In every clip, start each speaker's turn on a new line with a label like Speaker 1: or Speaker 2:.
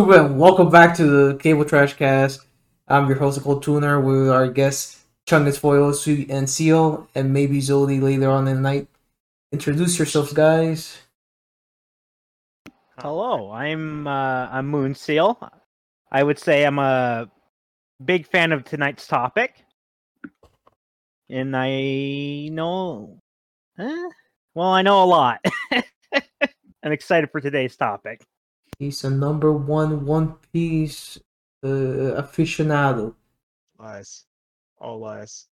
Speaker 1: And welcome back to the Cable Trash Cast. I'm your host, Cold Tooner, with our guests, Chungus Foil, Sweet and Seal, and maybe Zodi later on in the night. Introduce yourselves, guys.
Speaker 2: Hello, I'm uh, I'm Moon Seal. I would say I'm a big fan of tonight's topic, and I know, eh? well, I know a lot. I'm excited for today's topic.
Speaker 1: He's a number one One Piece uh, aficionado.
Speaker 3: Lies. All lies.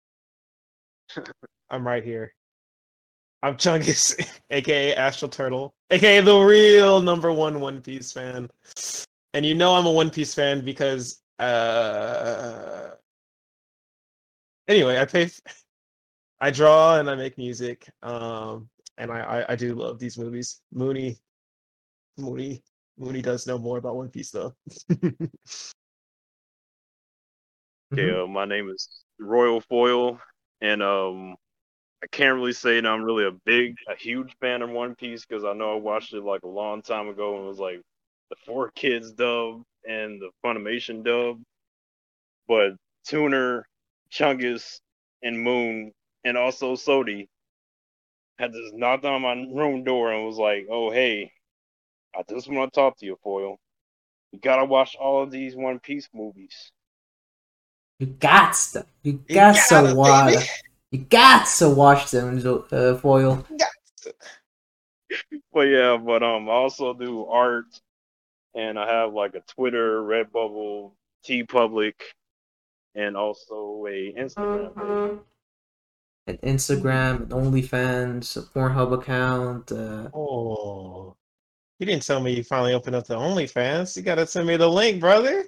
Speaker 3: I'm right here. I'm Chungus, aka Astral Turtle, aka the real number one One Piece fan. And you know I'm a One Piece fan because uh anyway, I pay I draw and I make music. Um and I, I, I do love these movies. Mooney Mooney Mooney does know more about One Piece though.
Speaker 4: Yeah, my name is Royal Foil, and um, I can't really say that I'm really a big, a huge fan of One Piece because I know I watched it like a long time ago and it was like the Four Kids dub and the Funimation dub, but Tooner, Chungus, and Moon, and also Zodi had just knocked on my room door and was like, "Oh hey, I just want to talk to you, Foil. You gotta watch all of these One Piece movies."
Speaker 1: You got to. You
Speaker 3: You
Speaker 1: got
Speaker 3: gotta,
Speaker 1: to watch.
Speaker 3: baby.
Speaker 1: You got to watch them, Zo- uh, Foil.
Speaker 4: But yeah, but um, I also do art, and I have like a Twitter, Redbubble, TeePublic, and also a Instagram. page.
Speaker 1: An Instagram, an OnlyFans, a Pornhub account. Uh,
Speaker 3: Oh, you didn't tell me you finally opened up the OnlyFans. You gotta send me the link, brother.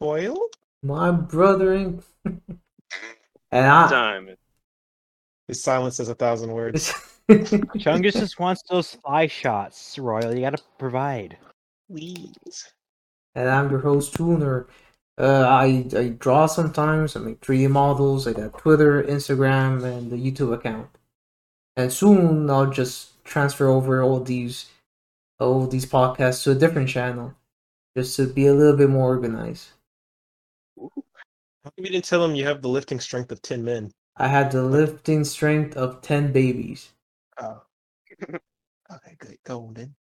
Speaker 3: Foil?
Speaker 1: my brothering. and I.
Speaker 4: Time.
Speaker 3: His silence says a thousand words.
Speaker 2: Chungus just wants those fly shots, Royal. You gotta provide.
Speaker 3: Please.
Speaker 1: and I'm your host, Tooner. Uh, I I draw sometimes. I make 3D models. I got Twitter, Instagram, and the YouTube account. And soon I'll just transfer over all these, all these podcasts to a different channel, just to be a little bit more organized.
Speaker 3: How come you didn't tell him you have the lifting strength of 10 men?
Speaker 1: I had the lifting strength of ten babies.
Speaker 3: Oh. okay, good. Go on then.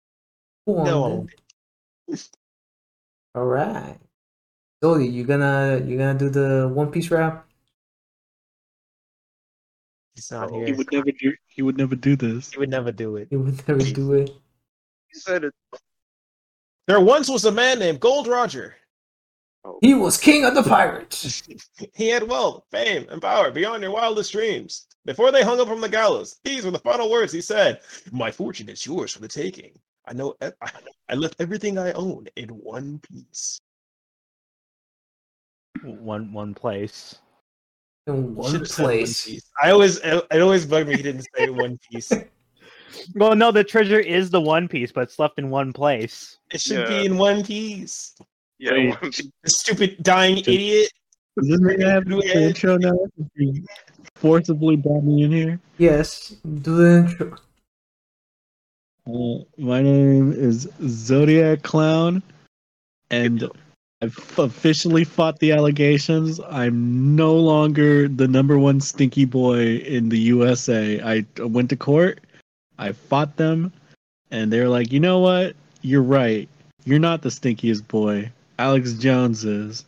Speaker 1: Go on,
Speaker 3: Go
Speaker 1: then.
Speaker 3: on.
Speaker 1: All right. So you gonna you gonna do the One Piece rap?
Speaker 3: He's not
Speaker 4: Oh,
Speaker 3: here.
Speaker 5: He would never do. He would never do this.
Speaker 3: He would never do it.
Speaker 1: You would never do it.
Speaker 4: You said it.
Speaker 3: There once was a man named Gold Roger.
Speaker 4: Oh,
Speaker 1: He was king of the pirates.
Speaker 3: He had wealth, fame, and power beyond your wildest dreams. Before they hung him from the gallows, these were the final words he said My fortune is yours for the taking. I know I, I left everything I own in one piece.
Speaker 2: One one place.
Speaker 1: In one
Speaker 3: Should've One. Piece. I always it always bugged me he didn't say one piece.
Speaker 2: Well, no, the treasure is the One Piece, but it's left in one place.
Speaker 3: It should
Speaker 4: Yeah.
Speaker 3: be in one piece.
Speaker 4: yeah.
Speaker 5: Wait.
Speaker 4: One Piece.
Speaker 3: Stupid dying idiot.
Speaker 5: Does this mean I have to do
Speaker 3: Yeah.
Speaker 5: the intro now? You Forcibly brought me in here.
Speaker 1: Yes, do the intro.
Speaker 5: Uh, my name is Zodiac Clown, and I've officially fought the allegations. I'm no longer the number one stinky boy in the USA. I went to court, I fought them, and they're like, you know what? You're right. You're not the stinkiest boy. Alex Jones is.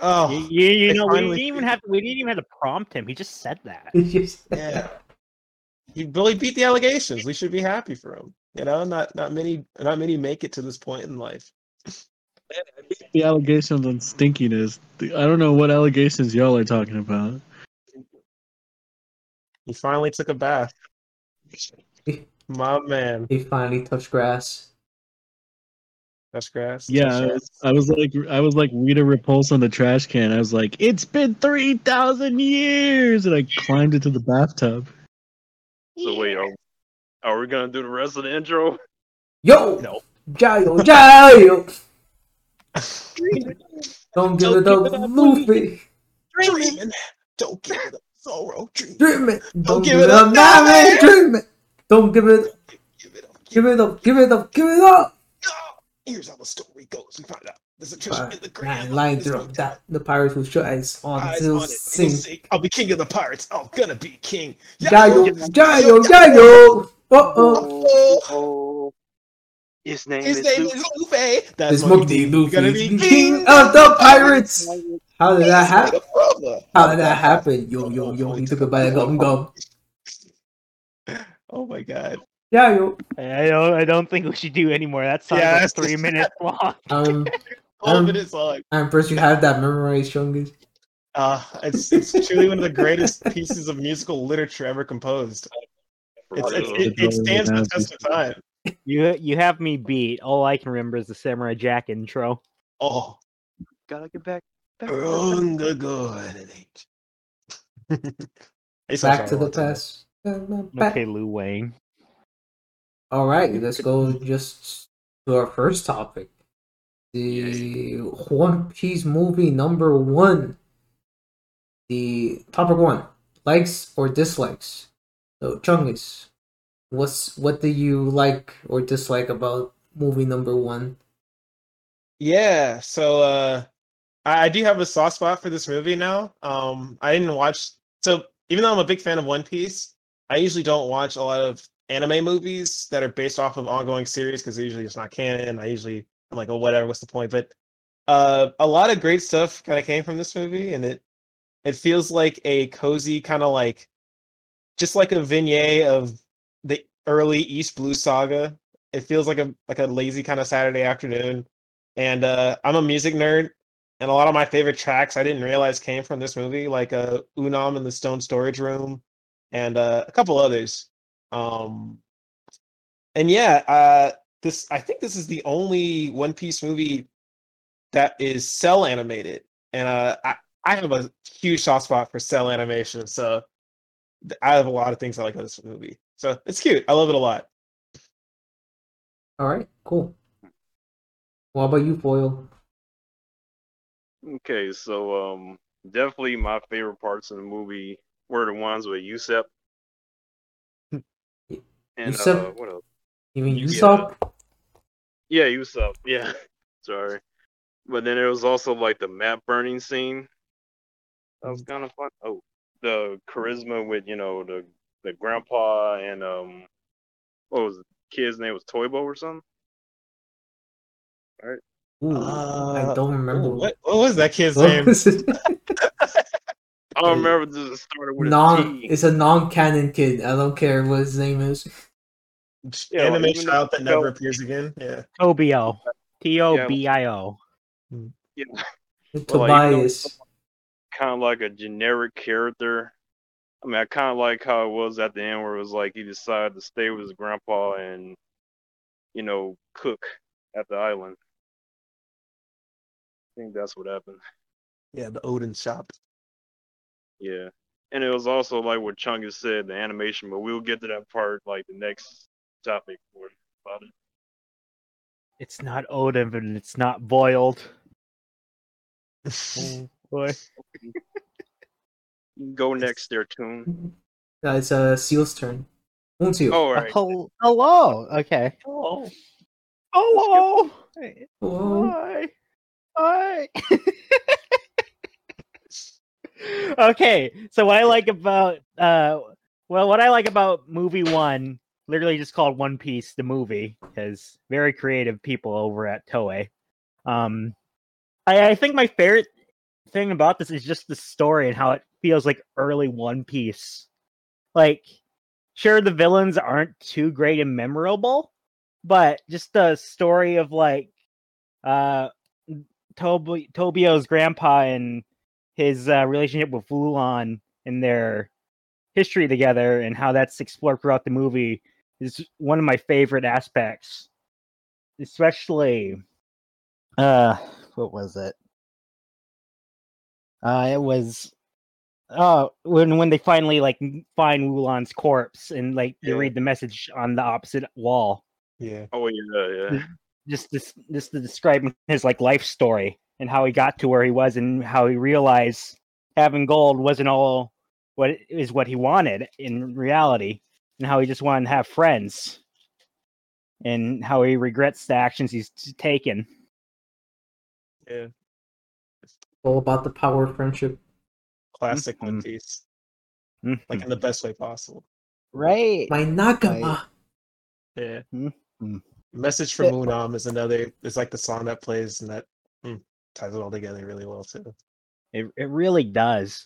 Speaker 3: Oh,
Speaker 2: you, you, you know, we didn't even have to. We didn't even have to prompt him. He just said that.
Speaker 1: It's just
Speaker 3: yeah. He really beat the allegations. We should be happy for him. You know, not not many not many make it to this point in life.
Speaker 5: The allegations on stinkiness. The- I don't know what allegations y'all are talking about.
Speaker 3: He finally took a bath. My man.
Speaker 1: he finally touched grass.
Speaker 3: That's grass.
Speaker 5: Yeah,
Speaker 3: That's
Speaker 5: I was, I was like I was like Rita Repulsa on the trash can. I was like, it's been three thousand years, and I climbed into the bathtub.
Speaker 4: So wait, are, are we gonna do the rest of the intro?
Speaker 1: Yo,
Speaker 3: No.
Speaker 1: Jayo, Jayo. Don't give it up, Luffy.
Speaker 3: Dreaming. Don't give it up. Sorrow. Dream.
Speaker 1: Dream. Don't, give it up, now, man. Dream it. Don't give it.
Speaker 3: Give it up.
Speaker 1: Give it up! Give it up! Give it up!
Speaker 3: Ah, Here's how the story goes. We find out there's a treasure in the
Speaker 1: man,
Speaker 3: ground.
Speaker 1: lying
Speaker 3: There's
Speaker 1: through that the pirates will shut eyes on
Speaker 3: eyes on.
Speaker 1: Sink.
Speaker 3: I'll be king of the pirates. I'm gonna be king.
Speaker 1: Jayo! Jayo, Jayo! Uh oh.
Speaker 4: His name
Speaker 3: his
Speaker 4: is
Speaker 3: name
Speaker 4: Luffy.
Speaker 3: is Luffy. That's
Speaker 1: This
Speaker 3: Monkey
Speaker 1: monkey
Speaker 3: D. You're gonna be
Speaker 1: king of the pirates. How did that happen?
Speaker 3: like a brother.
Speaker 1: How did that happen? Yo, yo, yo! He took a bite of gum gum.
Speaker 3: Oh my god.
Speaker 1: Jayo.
Speaker 2: I don't. I don't think we should do anymore. That song's
Speaker 3: Yeah,
Speaker 2: like
Speaker 3: it's
Speaker 2: three minutes long.
Speaker 1: Um,
Speaker 3: All
Speaker 1: Um,
Speaker 3: of it is like
Speaker 1: I'm impressed you have that memorized, Chungus.
Speaker 3: uh it's it's truly one of the greatest pieces of musical literature ever composed. It's, it's, it, it stands the test of time.
Speaker 2: You you have me beat. All I can remember is the Samurai Jack intro.
Speaker 3: Oh,
Speaker 4: Gotta get back. back.
Speaker 3: on the good age. I used to
Speaker 1: Back to the
Speaker 3: time.
Speaker 1: past. Back.
Speaker 2: Okay, Lou Wayne.
Speaker 1: All right, let's go just to our first topic. The One Piece movie number one. The topic one: likes or dislikes. So, Chungus, what's what do you like or dislike about movie number one?
Speaker 3: Yeah, so uh I, I do have a soft spot for this movie now. Um I didn't watch so even though I'm a big fan of One Piece, I usually don't watch a lot of anime movies that are based off of ongoing series because usually it's not canon. I usually I'm like, oh whatever, what's the point? But uh a lot of great stuff kind of came from this movie and it it feels like a cozy kind of like just like a vignette of the early East Blue saga. It feels like a like a lazy kind of Saturday afternoon and uh, I'm a music nerd, and a lot of my favorite tracks I didn't realize came from this movie, like uh, Woonan in the Stone Storage Room, and uh, a couple others. Um, and yeah, uh, this I think this is the only One Piece movie that is cell animated, and uh, I I have a huge soft spot for cell animation, so I have a lot of things I like about this movie. So it's cute. I love it a lot.
Speaker 1: All right, cool. What about you, Foil?
Speaker 4: Okay, so um, definitely my favorite parts of the movie were the ones with Yusep. And
Speaker 1: Yusep?
Speaker 4: uh, what else?
Speaker 1: You mean
Speaker 4: Yeah. Yeah, Yusep. Yeah, sorry. But then there was also like the map burning scene. That was kind of fun. Oh, the charisma with you know the the grandpa and um, what was the kid's name was Toybo or something.
Speaker 1: Ooh,
Speaker 3: Uh,
Speaker 1: I don't remember.
Speaker 3: Ooh, what, what was that kid's
Speaker 1: What
Speaker 3: name?
Speaker 4: I don't remember. This started with
Speaker 1: non,
Speaker 4: a T.
Speaker 1: it's a non-canon kid. I don't care what his name is.
Speaker 4: Yeah,
Speaker 3: anime
Speaker 4: even
Speaker 3: child that never appears again. Yeah.
Speaker 2: Tobio. T O B I O.
Speaker 4: Yeah, Well, like, you know,
Speaker 1: Tobias.
Speaker 4: kind of like a generic character. I mean, I kind of like how it was at the end, where it was like he decided to stay with his grandpa and, you know, cook at the island. I think that's what happened.
Speaker 3: Yeah, the oden shop.
Speaker 4: Yeah, and it was also like what Chungus said, the animation, but we'll get to that part like the next topic for about it.
Speaker 2: It's not oden, but it's not boiled. Oh, boy.
Speaker 4: Go next, there, Toon.
Speaker 1: Uh, it's a Seal's turn. Until.
Speaker 4: Oh, all right.
Speaker 2: Hel- Hello. Okay.
Speaker 3: Oh.
Speaker 2: Hello.
Speaker 1: Hello.
Speaker 2: Hi. Hi. okay, so what I like about uh well what I like about movie 1 literally just called One Piece the movie because very creative people over at Toei. Um I, I think my favorite thing about this is just the story and how it feels like early One Piece. Like sure the villains aren't too great and memorable, but just the story of like uh Toby Tobio's grandpa and his uh, relationship with Woonan and their history together and how that's explored throughout the movie is one of my favorite aspects. Especially uh what was it? Uh it was uh when when they finally like find Woonan's corpse and like they
Speaker 3: Yeah.
Speaker 2: read the message on the opposite wall
Speaker 3: Yeah.
Speaker 4: Oh yeah, yeah.
Speaker 2: just this just to describe his like life story and how he got to where he was and how he realized having gold wasn't all what is what he wanted in reality and how he just wanted to have friends and how he regrets the actions he's taken.
Speaker 3: Yeah,
Speaker 1: All about the power of friendship.
Speaker 3: Classic One
Speaker 2: Mhm.
Speaker 3: Piece,
Speaker 2: Mhm.
Speaker 3: like in the best way possible.
Speaker 2: right.
Speaker 1: My Nakama.
Speaker 3: Yeah.
Speaker 2: Mhm.
Speaker 3: Message from
Speaker 2: Yeah.
Speaker 3: Woonan is another. It's like the song that plays and that mm, ties it all together really well too.
Speaker 2: It it really does.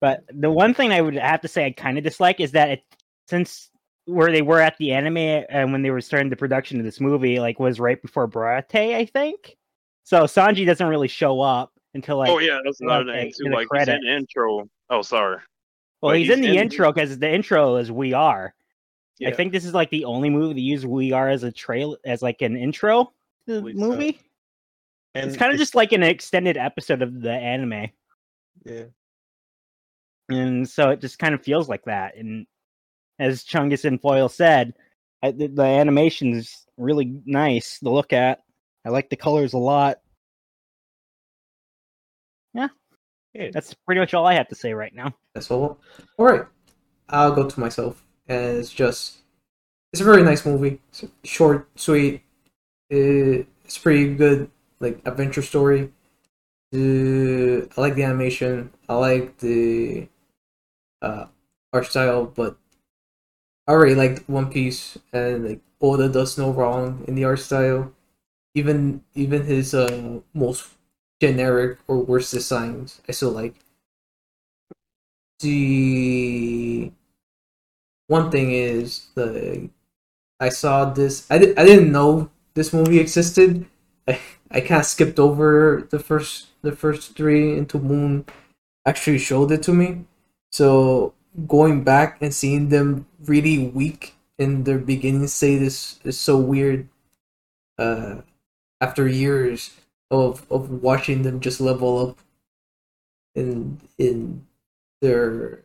Speaker 2: But the one thing I would have to say I kind of dislike is that it, since where they were at the anime and when they were starting the production of this movie, like was right before Baratie, I think. So Sanji doesn't really show up until like
Speaker 4: oh yeah, that's another thing too.
Speaker 2: in the
Speaker 4: Like he's in intro. Oh, sorry.
Speaker 2: well
Speaker 4: but
Speaker 2: he's,
Speaker 4: he's
Speaker 2: in the
Speaker 4: in
Speaker 2: intro because the intro is We Are. I think this is like the only movie that use We Are as a trail as like an intro to the
Speaker 3: Believe so.
Speaker 2: movie.
Speaker 3: Uh, and
Speaker 2: it's kind of just like an extended episode of the anime.
Speaker 3: yeah.
Speaker 2: and so it just kind of feels like that. And as Chungus and Foil said, I, the, the animation is really nice to look at. I like the colors a lot.
Speaker 3: Yeah.
Speaker 2: That's pretty much all I have to say right now.
Speaker 1: That's all. All right, I'll go to myself, and it's just it's a very nice movie. It's short, sweet. It's pretty good, like adventure story. The I like the animation. I like the uh, art style, but I already liked One Piece, and like Oda does no wrong in the art style. Even even his uh, most generic or worse designs, I still like the one thing is the I saw this I, di- I didn't know this movie existed. I, I kind of skipped over the first the first three until Moon actually showed it to me. So going back and seeing them really weak in their beginning state is, is so weird. Uh, after years of of watching them just level up in in their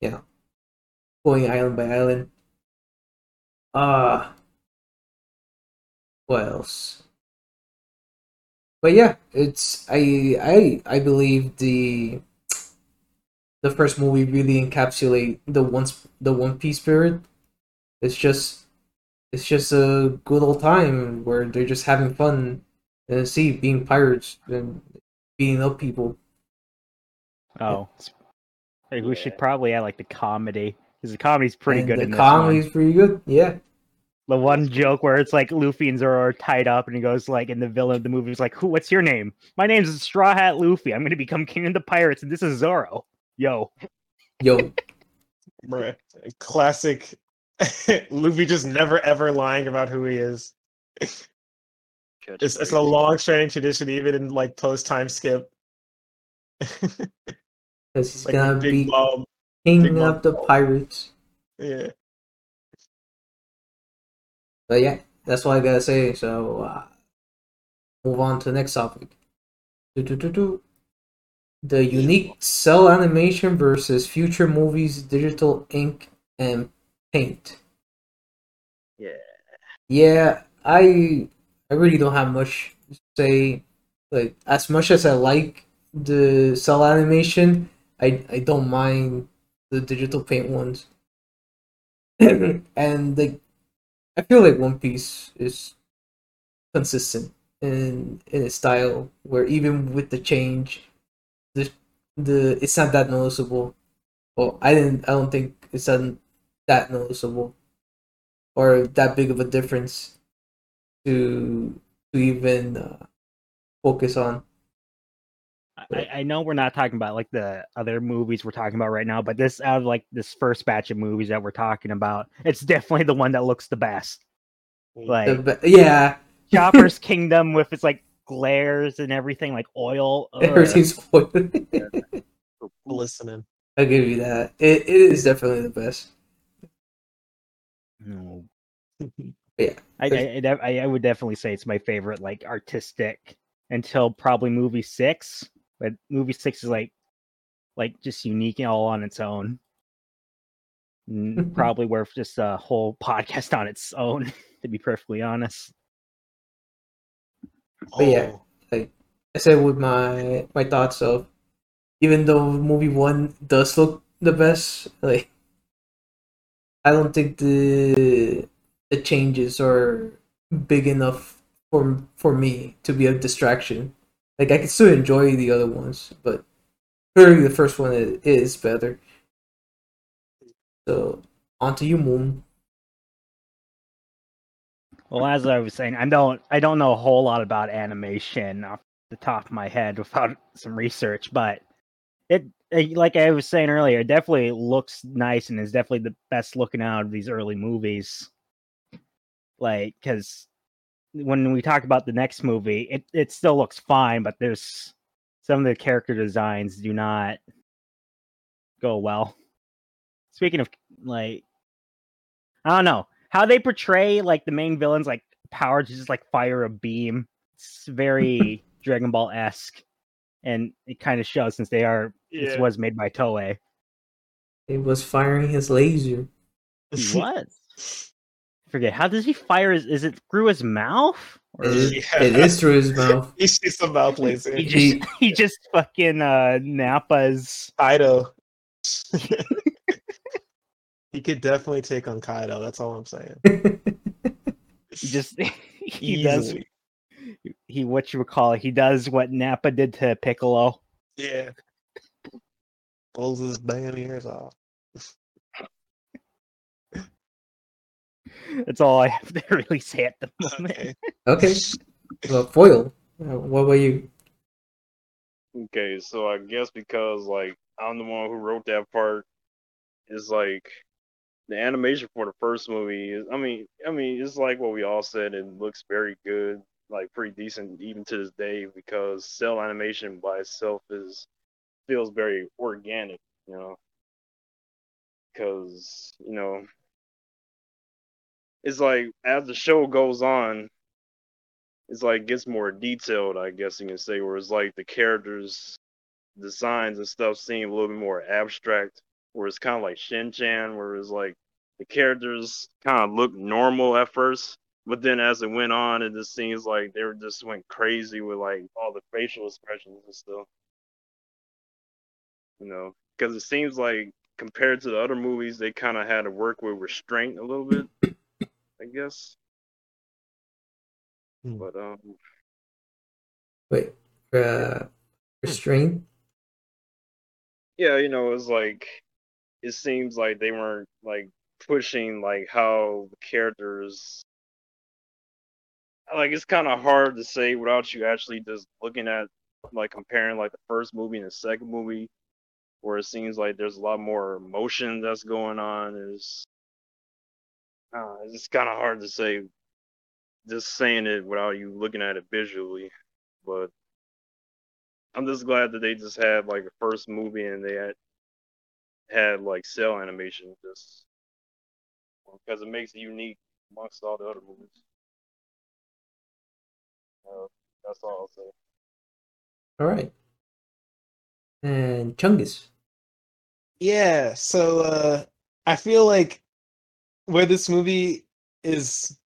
Speaker 1: yeah going island by island. Uh what else? But yeah it's i i i believe the the first movie really encapsulate the once the one piece spirit. It's just it's just a good old time where they're just having fun and see being pirates and beating up people
Speaker 2: Oh, it's- hey, we should probably add like the comedy because the comedy's pretty
Speaker 1: And
Speaker 2: good
Speaker 1: the
Speaker 2: in this
Speaker 1: comedy's
Speaker 2: one.
Speaker 1: pretty good yeah
Speaker 2: The one joke where it's like Luffy and Zoro are tied up, and he goes like, in the villain of the movie is like, "Who? What's your name? My name's Straw Hat Luffy. I'm going to become king of the pirates, and this is Zoro. Yo,
Speaker 1: yo
Speaker 3: Bruh. Classic. Luffy just never ever lying about who he is. It's, it's a long standing tradition, even in like post time skip.
Speaker 1: Because he's
Speaker 3: like
Speaker 1: gonna
Speaker 3: big
Speaker 1: be
Speaker 3: mom.
Speaker 1: king
Speaker 3: big
Speaker 1: of the
Speaker 3: mom.
Speaker 1: pirates.
Speaker 3: Yeah.
Speaker 1: But yeah, that's all I gotta say. So uh, move on to the next topic. Do-do-do-do. The unique cell animation versus future movies, digital ink and paint.
Speaker 4: Yeah.
Speaker 1: Yeah, I I really don't have much to say. Like as much as I like the cell animation, I I don't mind the digital paint ones. and like I feel like One Piece is consistent in in its style, where even with the change, the the it's not that noticeable. Well, I didn't. I don't think it's that that noticeable, or that big of a difference to to even uh, focus on.
Speaker 2: I, I know we're not talking about like the other movies we're talking about right now, but this out of like this first batch of movies that we're talking about, it's definitely the one that looks the best. Like
Speaker 1: The be- yeah,
Speaker 2: Chopper's Kingdom with its like glares and everything, like oil. ugh.
Speaker 1: everything's spoiled.
Speaker 3: Listening.
Speaker 1: I'll give you that. It it is definitely the best.
Speaker 2: No.
Speaker 1: Yeah.
Speaker 2: I, I, I I I would definitely say it's my favorite, like artistic until probably movie six. But movie six is like, like just unique and all on its own. Probably worth just a whole podcast on its own, to be perfectly honest.
Speaker 1: But yeah.
Speaker 3: Oh,
Speaker 1: like I said with my my thoughts of even though movie one does look the best, like I don't think the the changes are mm. big enough for for me to be a distraction. Like I can still enjoy the other ones, but clearly the first one is better. So on to you, Moon.
Speaker 2: Well, as I was saying, I don't I don't know a whole lot about animation off the top of my head without some research, but it like I was saying earlier, it definitely looks nice and is definitely the best looking out of these early movies. Like, because when we talk about the next movie, it it still looks fine, but there's some of the character designs do not go well. Speaking of like, I don't know how they portray like the main villains like power to just like fire a beam. It's very Dragon Ball esque, and it kind of shows since they are this was made by Toei.
Speaker 1: He was firing his laser.
Speaker 2: He was. Forget how does he fire? His, is it through his mouth? Or
Speaker 1: It is,
Speaker 3: Yeah.
Speaker 1: it is through his mouth.
Speaker 3: He sees the mouth laser.
Speaker 2: he just he just fucking uh Nappa's.
Speaker 3: Kaido. he could definitely take on Kaido. That's all I'm saying.
Speaker 2: He just he does he what you would call it. He does what Nappa did to Piccolo.
Speaker 3: Yeah. Pulls his damn ears off.
Speaker 2: That's all I have to really say at the moment.
Speaker 3: Okay.
Speaker 1: okay. Well, foil. Uh, what about you?
Speaker 4: Okay, so I guess because like I'm the one who wrote that part, is like the animation for the first movie is I mean I mean it's like what we all said, it looks very good, like pretty decent even to this day because cell animation by itself is feels very organic, you know. Cause, you know, it's like as the show goes on, it's like gets more detailed, I guess you can say, where it's like the characters designs and stuff seem a little bit more abstract, where it's kind of like Shin Chan, where it's like the characters kind of look normal at first, but then as it went on, it just seems like they were just went crazy with like all the facial expressions and stuff. You know, because it seems like compared to the other movies, they kind of had to work with restraint a little bit, I guess.
Speaker 3: Hmm.
Speaker 4: But um,
Speaker 1: Wait. Uh, restraint.
Speaker 4: yeah, you know, it's like it seems like they weren't like pushing like how the characters like it's kind of hard to say without you actually just looking at like comparing like the first movie and the second movie where it seems like there's a lot more emotion that's going on is uh, it's kind of hard to say just saying it without you looking at it visually but I'm just glad that they just had like a first movie and they had had like cell animation just because it makes it unique amongst all the other movies. Uh, that's all I'll say.
Speaker 1: All right. And Chungus.
Speaker 3: Yeah, so uh I feel like where this movie is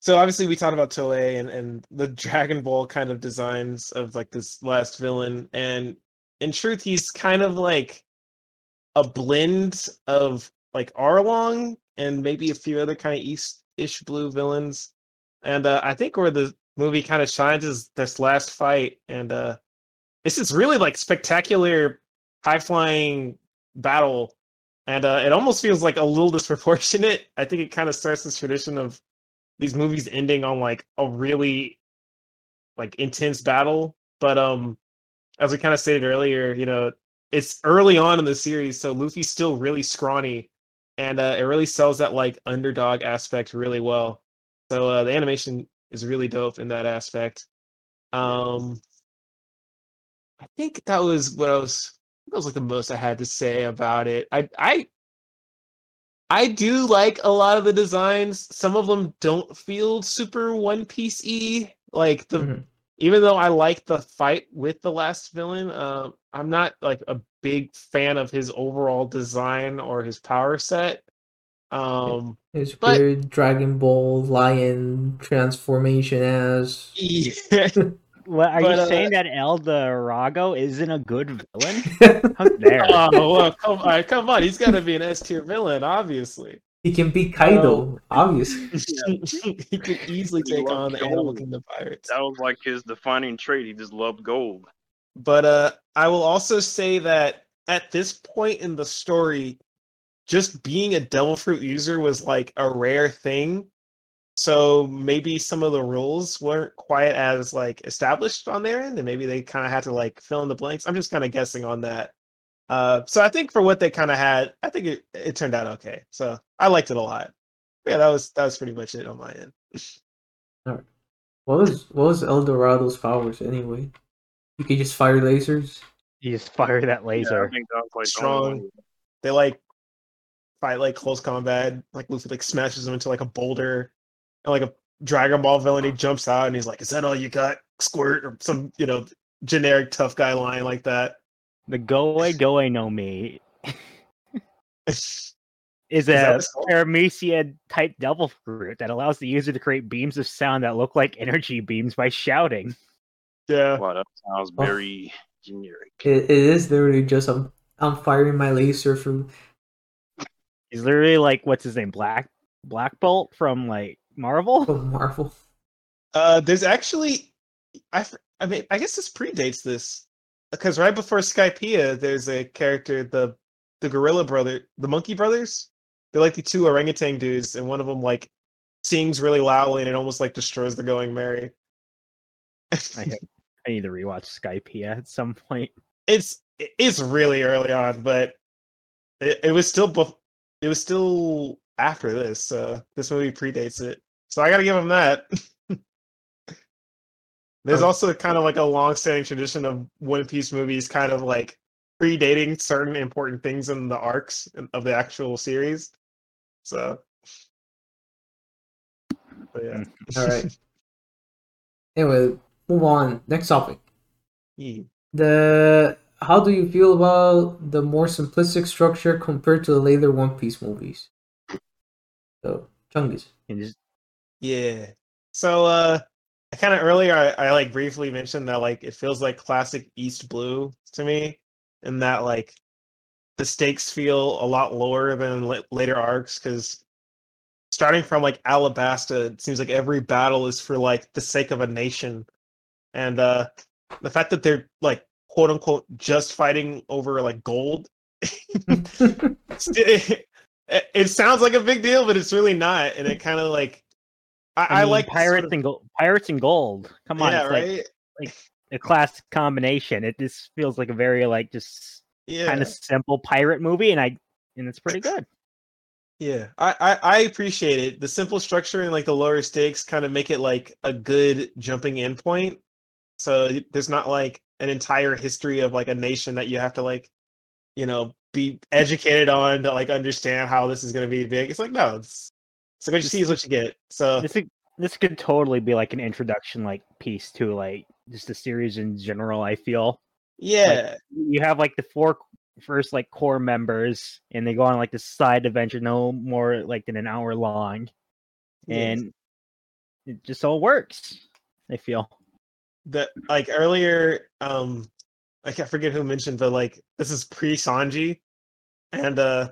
Speaker 3: so obviously we talked about Toei and, and the Dragon Ball kind of designs of like this last villain and in truth he's kind of like a blend of like Arlong and maybe a few other kind of East-ish blue villains. And uh, I think where the movie kind of shines is this last fight and uh this is really like spectacular high flying battle and uh, it almost feels like a little disproportionate. I think it kind of starts this tradition of these movies ending on like a really like intense battle. But um as we kind of stated earlier you know it's early on in the series so luffy's still really scrawny. And uh, it really sells that like underdog aspect really well. So uh, the animation is really dope in that aspect. Um i think that was what i was that was like the most I had to say about it. I I I do like a lot of the designs. Some of them don't feel super One Piece y. Like the
Speaker 1: Mhm.
Speaker 3: even though I like the fight with the last villain, um, I'm not like a big fan of his overall design or his power set. Um,
Speaker 1: His
Speaker 3: But-
Speaker 1: weird Dragon Ball lion transformation as.
Speaker 3: yeah.
Speaker 2: What, are
Speaker 3: But,
Speaker 2: you
Speaker 3: uh,
Speaker 2: saying that El Drago isn't a good villain? How dare?
Speaker 3: oh well, come on, come on, he's got to be an S tier villain, obviously.
Speaker 1: He can be Kaido, obviously.
Speaker 3: he could easily
Speaker 4: He
Speaker 3: take
Speaker 4: loved
Speaker 3: on the Animal. Kingdom pirates.
Speaker 4: That was like his defining trait. He just loved gold.
Speaker 3: But uh, I will also say that at this point in the story, just being a devil fruit user was like a rare thing. So maybe some of the rules weren't quite as like established on their end, and maybe they kind of had to like fill in the blanks. I'm just kind of guessing on that. Uh, so I think for what they kind of had, I think it, it turned out okay. So I liked it a lot. Yeah, that was that was pretty much it on my end. All right.
Speaker 1: What was what was El Drago's powers anyway? You could just fire lasers.
Speaker 2: You just fire that
Speaker 4: Yeah,
Speaker 2: laser.
Speaker 4: I think that was like
Speaker 3: Strong.
Speaker 4: only
Speaker 3: they like fight like close combat. Like Luffy like smashes them into like a boulder, and like a Dragon Ball villain. He jumps out and he's like, "Is that all you got, Squirt?" Or some you know generic tough guy line like that.
Speaker 2: The go away, go Goe no me is
Speaker 3: Is that
Speaker 2: a
Speaker 3: what?
Speaker 2: Paramecia type devil fruit that allows the user to create beams of sound that look like energy beams by shouting.
Speaker 3: yeah,
Speaker 4: Wow, that sounds
Speaker 1: Oh.
Speaker 4: very generic.
Speaker 1: It, it is literally just I'm I'm firing my laser from.
Speaker 2: He's literally like what's his name, Black Black Bolt from like Marvel.
Speaker 1: from Marvel.
Speaker 3: uh, there's actually, I, I mean, I guess this predates this because right before Skypiea, there's a character the the Gorilla Brother, the Monkey Brothers. They're like the two orangutan dudes, and one of them like sings really loudly and it almost like destroys the Going Merry.
Speaker 2: I, I need to rewatch Skypiea at some point.
Speaker 3: it's it's really early on, but it, it was still bef- it was still after this. So this movie predates it. So I got to give him that. There's
Speaker 1: Oh.
Speaker 3: also kind of like a long-standing tradition of One Piece movies, kind of like predating certain important things in the arcs of the actual series. So, but yeah. Mm.
Speaker 1: All right. Anyway, move on. Next topic.
Speaker 3: Yeah.
Speaker 1: The how do you feel about the more simplistic structure compared to the later One Piece movies? So, Chungus.
Speaker 2: And just
Speaker 3: Yeah. So uh I kind of earlier I, I like briefly mentioned that like it feels like classic East Blue to me, and that like the stakes feel a lot lower than la- later arcs because starting from like Alabasta, it seems like every battle is for like the sake of a nation, and uh the fact that they're like quote unquote just fighting over like gold. it, it sounds like a big deal, but it's really not, and it kind of like I, I,
Speaker 2: I,
Speaker 3: like the sort
Speaker 2: pirates
Speaker 3: of-
Speaker 2: and gold. Pirates and gold. Come on,
Speaker 3: yeah,
Speaker 2: it's
Speaker 3: right.
Speaker 2: like a classic combination. It just feels like a very like just
Speaker 3: yeah,
Speaker 2: kind of simple pirate movie, and I and it's pretty good.
Speaker 3: yeah. I, I I appreciate it. The simple structure and like the lower stakes kind of make it like a good jumping in point. So there's not like an entire history of like a nation that you have to like, you know, be educated on to like understand how this is going to be big. It's like no, it's it's like what you see is what you get. So
Speaker 2: This could- this could totally be like an introduction like piece to like just the series in general. I feel
Speaker 3: yeah,
Speaker 2: you have like the four first like core members, and they go on like this side adventure, no more like than an hour long,
Speaker 3: Yes.
Speaker 2: and it just all works. I feel.
Speaker 3: that like earlier um i can't forget who mentioned but like this is pre sanji and uh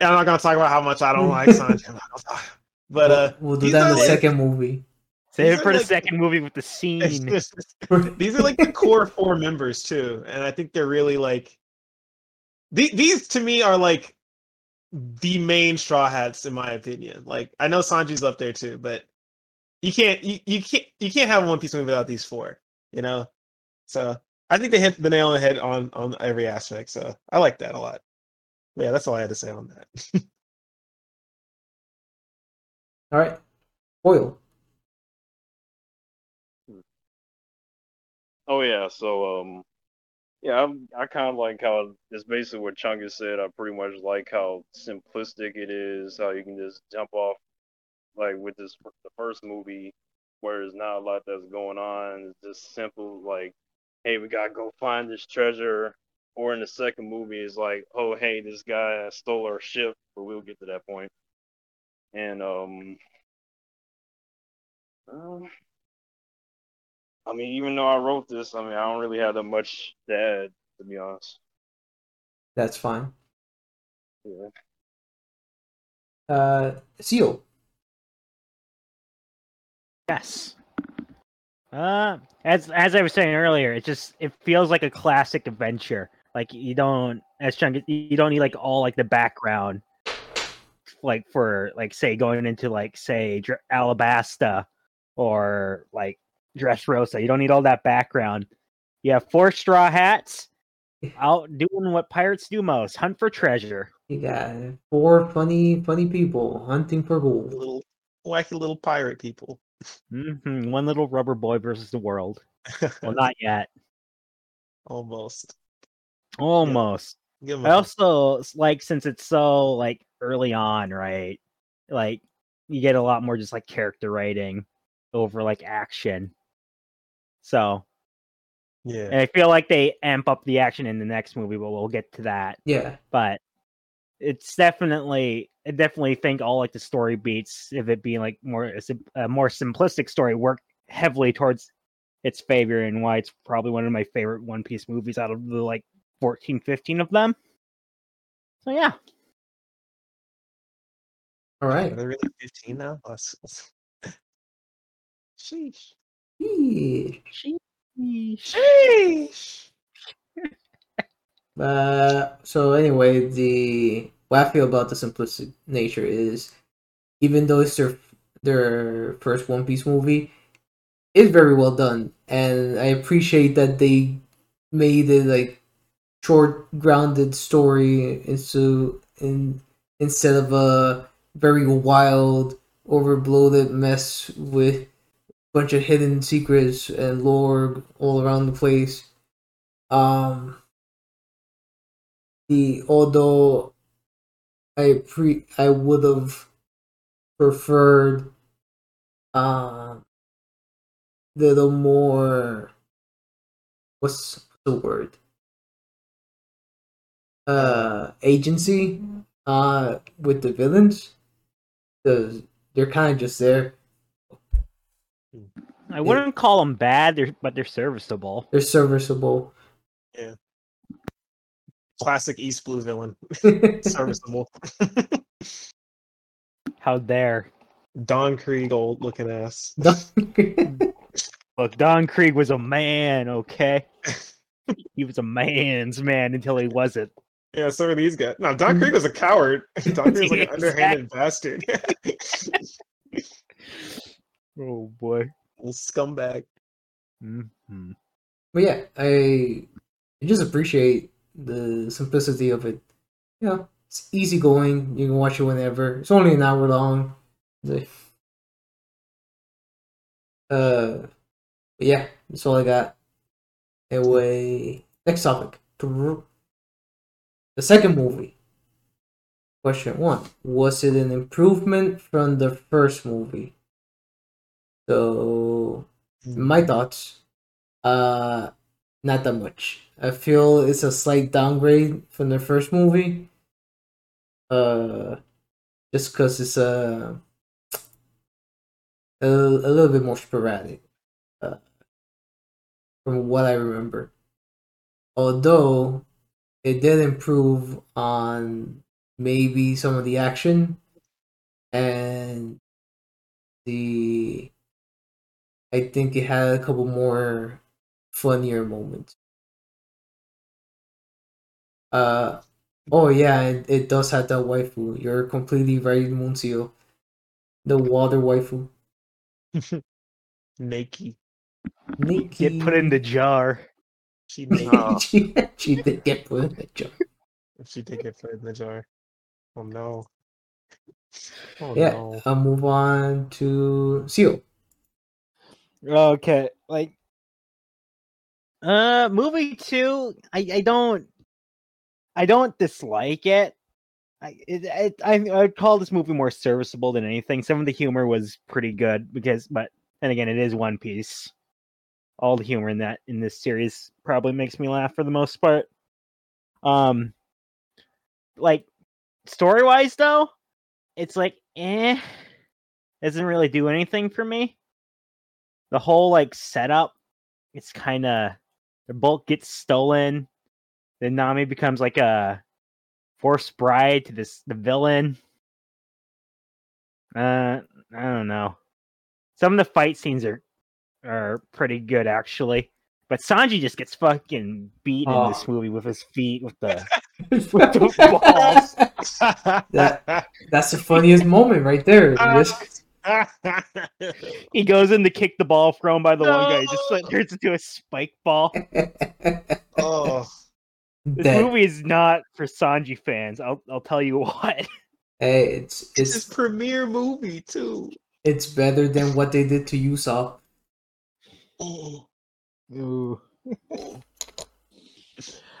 Speaker 3: i'm not gonna talk about how much i don't like sanji. I'm not gonna talk- but uh
Speaker 1: we'll do that in the
Speaker 3: like-
Speaker 1: second movie.
Speaker 2: Save it for the
Speaker 3: like-
Speaker 2: second movie with the scene.
Speaker 3: these are like the core four members too. And i think they're really like the- these to me are like the main straw hats in my opinion. Like i know sanji's up there too but you can't you, you can't you can't have one piece movie without these four you know? So i think they hit the nail on the head on on every aspect so i like that a lot But yeah that's all i had to say on that
Speaker 1: All right. Oil.
Speaker 4: Oh yeah, so um, yeah, I'm, I kind of like how it's basically what Chungus said. I pretty much like how simplistic it is, how you can just jump off, like with this the first movie, where there's not a lot that's going on. It's just simple, like, hey, we gotta go find this treasure. Or in the second movie, it's like, oh, hey, this guy stole our ship, but we'll get to that point. And um, um I mean, even though I wrote this, I mean, I don't really have that much to add, to be honest.
Speaker 1: That's fine.
Speaker 4: Yeah.
Speaker 1: Uh, Seal.
Speaker 2: Yes. Uh, as as I was saying earlier, it just it feels like a classic adventure. Like you don't, as Chunk, you don't need like all like the background, like for like say going into like say Dr- Alabasta or like Dressrosa. You don't need all that background. You have four straw hats out doing what pirates do most: hunt for treasure.
Speaker 1: You got four funny, funny people hunting for gold.
Speaker 3: Little wacky little pirate people.
Speaker 2: Hmm One little rubber boy versus the world. Well, not yet.
Speaker 3: Almost.
Speaker 2: Almost.
Speaker 3: 'em
Speaker 2: I also like since it's so like early on, right? Like you get a lot more just like character writing over like action. So
Speaker 3: yeah.
Speaker 2: and I feel like they amp up the action in the next movie, but we'll get to that.
Speaker 1: Yeah,
Speaker 2: But it's definitely I definitely think all like the story beats, if it being like more a sim- a more simplistic story, work heavily towards its favor and why it's probably one of my favorite One Piece movies out of the like 14, 15 of them. So yeah.
Speaker 1: all
Speaker 3: Are they really 15 now? Oh, s- s- Sheesh. Sheesh.
Speaker 1: Uh, so anyway, the what I feel about the simplistic nature is, even though it's their their first One Piece movie, it's very well done, and I appreciate that they made it like short, grounded story into in instead of a very wild, overbloated mess with a bunch of hidden secrets and lore all around the place. Um the although I pre I would have preferred um little more what's the word? Uh agency uh with the villains because they're kind of just there.
Speaker 2: I wouldn't call them bad, they're, but they're serviceable.
Speaker 1: they're serviceable
Speaker 3: Classic East Blue villain. Serviceable.
Speaker 2: How dare.
Speaker 3: Don Krieg, old looking ass.
Speaker 2: Look, Don Krieg was a man, okay? he was a man's man until he wasn't.
Speaker 3: Yeah, so are these guys. No, Don Krieg was a coward. Don Krieg was like an underhanded bastard.
Speaker 2: Oh boy.
Speaker 3: Little scumbag.
Speaker 2: hmm
Speaker 1: but yeah I I just appreciate the simplicity of it know it's easy going you can watch it whenever it's only an hour long Like, Uh, yeah, that's all I got. Anyway, next topic. The second movie. Question one: Was it an improvement from the first movie? So, my thoughts. Uh, not that much. I feel it's a slight downgrade from the first movie. Uh, just because it's a a, a little bit more sporadic, uh, from what I remember. Although it did improve on maybe some of the action and the. I think it had a couple more funnier moments. Uh oh yeah, it, it does have that waifu. You're completely right, Muncio. The water waifu.
Speaker 3: Naked.
Speaker 1: Nikki.
Speaker 2: Get put in the jar.
Speaker 3: She naked.
Speaker 4: Oh.
Speaker 1: she, she did get put in the jar.
Speaker 3: she did get put in the jar. Oh no. Oh
Speaker 1: Yeah,
Speaker 3: no.
Speaker 1: I'll move on to Seal.
Speaker 2: Okay, like uh movie 2, I I don't I don't dislike it. I it, it I I'd call this movie more serviceable than anything. Some of the humor was pretty good because but and again it is One Piece. All the humor in that in this series probably makes me laugh for the most part. Um like story-wise though, it's like eh doesn't really do anything for me the whole like setup it's kind of the boat gets stolen then nami becomes like a forced bride to this the villain Uh, I don't know. Some of the fight scenes are are pretty good actually, but Sanji just gets fucking beat in this
Speaker 1: Oh.
Speaker 2: movie with his feet with the with the balls.
Speaker 1: That- That's the funniest moment right there. This-
Speaker 2: He goes in to kick the ball thrown by the one guy. He just like, turns into a spike ball.
Speaker 3: oh,
Speaker 2: This
Speaker 1: that-
Speaker 2: movie is not for Sanji fans. I'll I'll tell you what.
Speaker 1: hey, it's
Speaker 3: it's his premiere movie too.
Speaker 1: it's better than what they did to Usopp.
Speaker 3: Oh, mm-hmm.
Speaker 2: Ooh.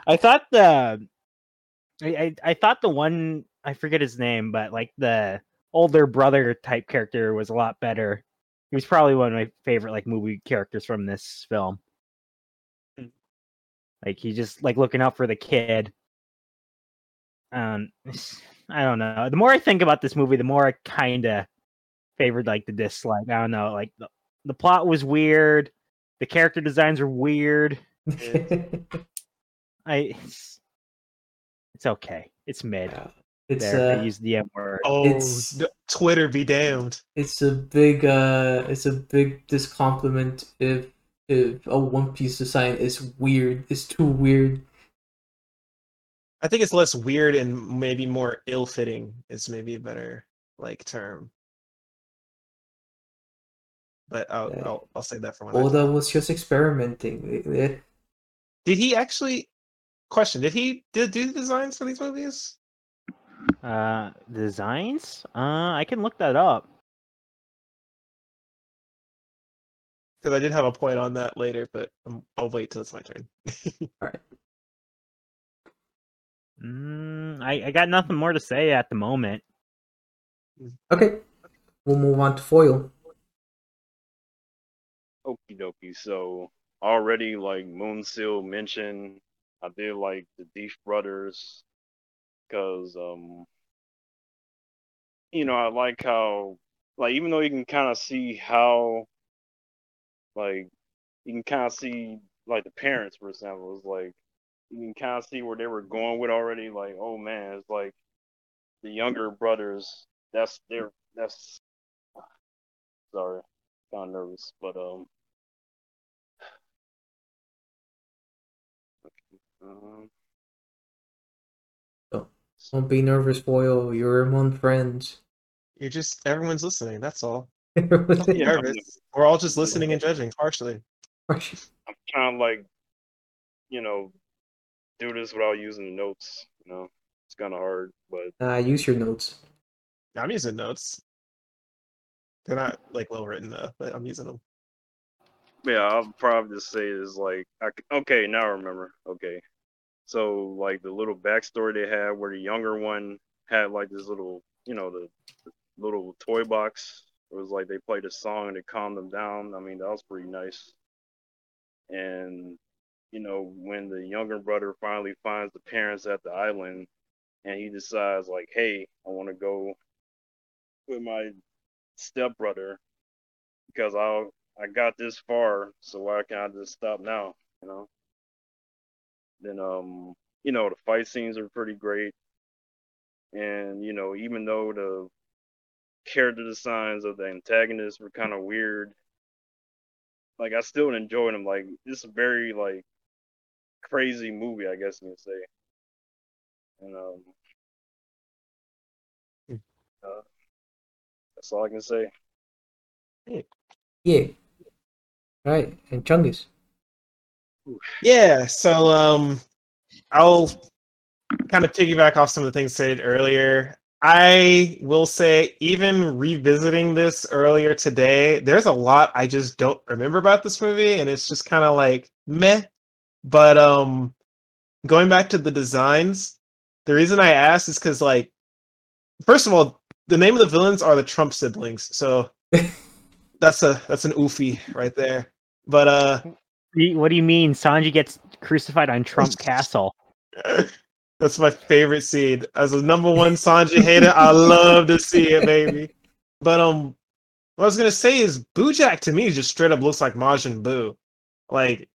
Speaker 2: I thought the I, I I thought the one I forget his name, but like the older brother type character was a lot better. He was probably one of my favorite like movie characters from this film.
Speaker 3: Hmm.
Speaker 2: Like he just like looking out for the kid. Um I don't know. The more I think about this movie, the more I kinda favored like the dislike. I don't know, like the, the plot was weird, the character designs were weird. I it's, it's okay. It's mid.
Speaker 1: It's
Speaker 2: there, I
Speaker 1: uh,
Speaker 2: used the M word.
Speaker 3: oh
Speaker 1: It's-
Speaker 3: d- Twitter be damned.
Speaker 1: it's a big uh, it's a big discompliment if if a One Piece design is weird. It's too weird.
Speaker 3: I think it's less weird and maybe more ill-fitting is maybe a better like term. But I'll
Speaker 1: Yeah.
Speaker 3: I'll, I'll say that for one. other
Speaker 1: Oda was just experimenting. It- it-
Speaker 3: Did he actually? Question: Did he did do the designs for these movies?
Speaker 2: Uh, designs? Uh, I can look that up.
Speaker 3: Because I did have a point on that later, but um, I'll wait till it's my turn.
Speaker 2: Mm, I I got nothing more to say at the moment.
Speaker 1: Okay, we'll move on to foil.
Speaker 4: Okie dokie. So already like Moon Seal mentioned, I did like the Deef brothers because um you know I like how like even though you can kind of see how like you can kind of see like the parents for example is like you can kind of see where they were going with already like oh man it's like the younger brothers that's their that's sorry kind of nervous but um um
Speaker 1: Don't be nervous, Boyle. You're among friends.
Speaker 3: You're just everyone's listening. That's all. Don't be nervous. We're all just listening and judging partially.
Speaker 4: I'm trying to like, you know, do this without using the notes. You know, it's kind of hard, but
Speaker 1: Uh, use your notes.
Speaker 3: I'm using notes. They're not like well written though, but I'm using them.
Speaker 4: yeah, I'll probably just say is like, I, c- okay, now I remember. Okay, so like the little backstory they had, where the younger one had like this little, you know, the, the little toy box. It was like they played a song and it calmed them down. I mean, that was pretty nice. And you know, when the younger brother finally finds the parents at the island, and he decides like, hey, I want to go with my stepbrother because I I got this far, so why can't I just stop now? You know. Then um, you know, the fight scenes are pretty great, and you know, even though the character designs of the antagonists were kind of weird, like I still enjoyed them. Like it's a very like crazy movie, I guess you can say. And um, uh, that's all I can say.
Speaker 1: Yeah. Right. And Chungus.
Speaker 3: Yeah, so um I'll kind of piggyback off some of the things said earlier. I will say, even revisiting this earlier today, there's a lot I just don't remember about this movie, and it's just kind of like meh. But um going back to the designs, the reason I asked is because like first of all, the name of the villains are the Trump siblings, so that's a that's an oofy right there. But uh
Speaker 2: What do you mean? Sanji gets crucified on Trump Castle.
Speaker 3: That's my favorite scene. As a number one Sanji hater, I love to see it, baby. But um, what I was gonna say is Bojack to me just straight up looks like Majin Buu. Like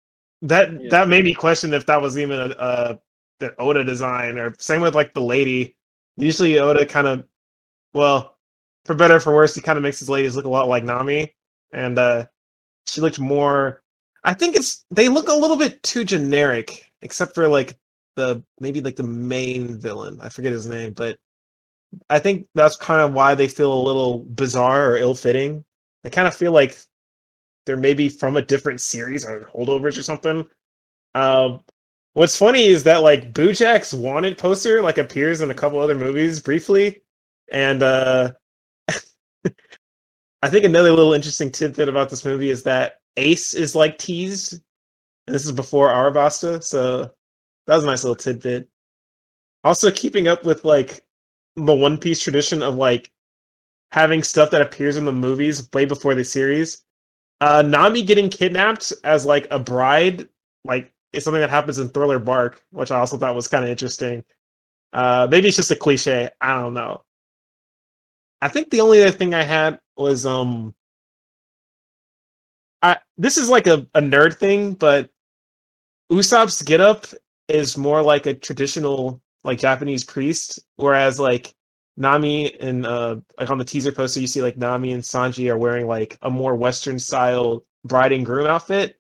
Speaker 3: that
Speaker 4: Yeah.
Speaker 3: that made me question if that was even a, a the Oda design or same with like the lady. Usually Oda kind of well, for better or for worse, he kind of makes his ladies look a lot like Nami, and uh, she looked more. I think it's they look a little bit too generic, except for like the maybe like the main villain. I forget his name, but I think that's kind of why they feel a little bizarre or ill-fitting. I kind of feel like they're maybe from a different series or holdovers or something. Um, what's funny is that like Bojack's wanted poster like appears in a couple other movies briefly, and uh, I think another little interesting tidbit about this movie is that Ace is like teased, this is before Arabasta, so that was a nice little tidbit. Also, keeping up with like the One Piece tradition of like having stuff that appears in the movies way before the series. Uh, Nami getting kidnapped as like a bride, like is something that happens in Thriller Bark, which I also thought was kind of interesting. Uh, maybe it's just a cliche. I don't know. I think the only other thing I had was um, this is like a, a nerd thing, but Usopp's get up is more like a traditional like Japanese priest, whereas like Nami and uh like on the teaser poster you see like Nami and Sanji are wearing like a more Western style bride and groom outfit.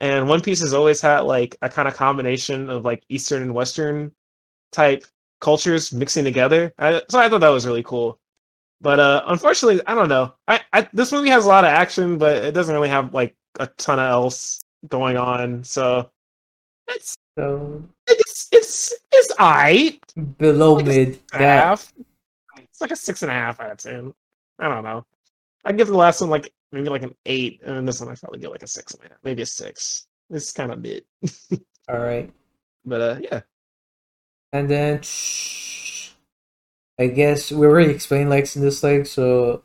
Speaker 3: And One Piece has always had like a kind of combination of like Eastern and Western type cultures mixing together. I, so I thought that was really cool. But uh unfortunately, I don't know. I, I this movie has a lot of action, but it doesn't really have like a ton of else going on. So it's
Speaker 1: So
Speaker 3: it's it's it's alright.
Speaker 1: below
Speaker 3: Like
Speaker 1: mid.
Speaker 3: a half. It's like a six and a half out of ten. I don't know. I'd give the last one like maybe like an eight, and then this one I probably give like a six and a half, maybe a six. It's kind of mid,
Speaker 1: All right.
Speaker 3: but uh, yeah.
Speaker 1: And then I guess we already explained likes and dislikes, so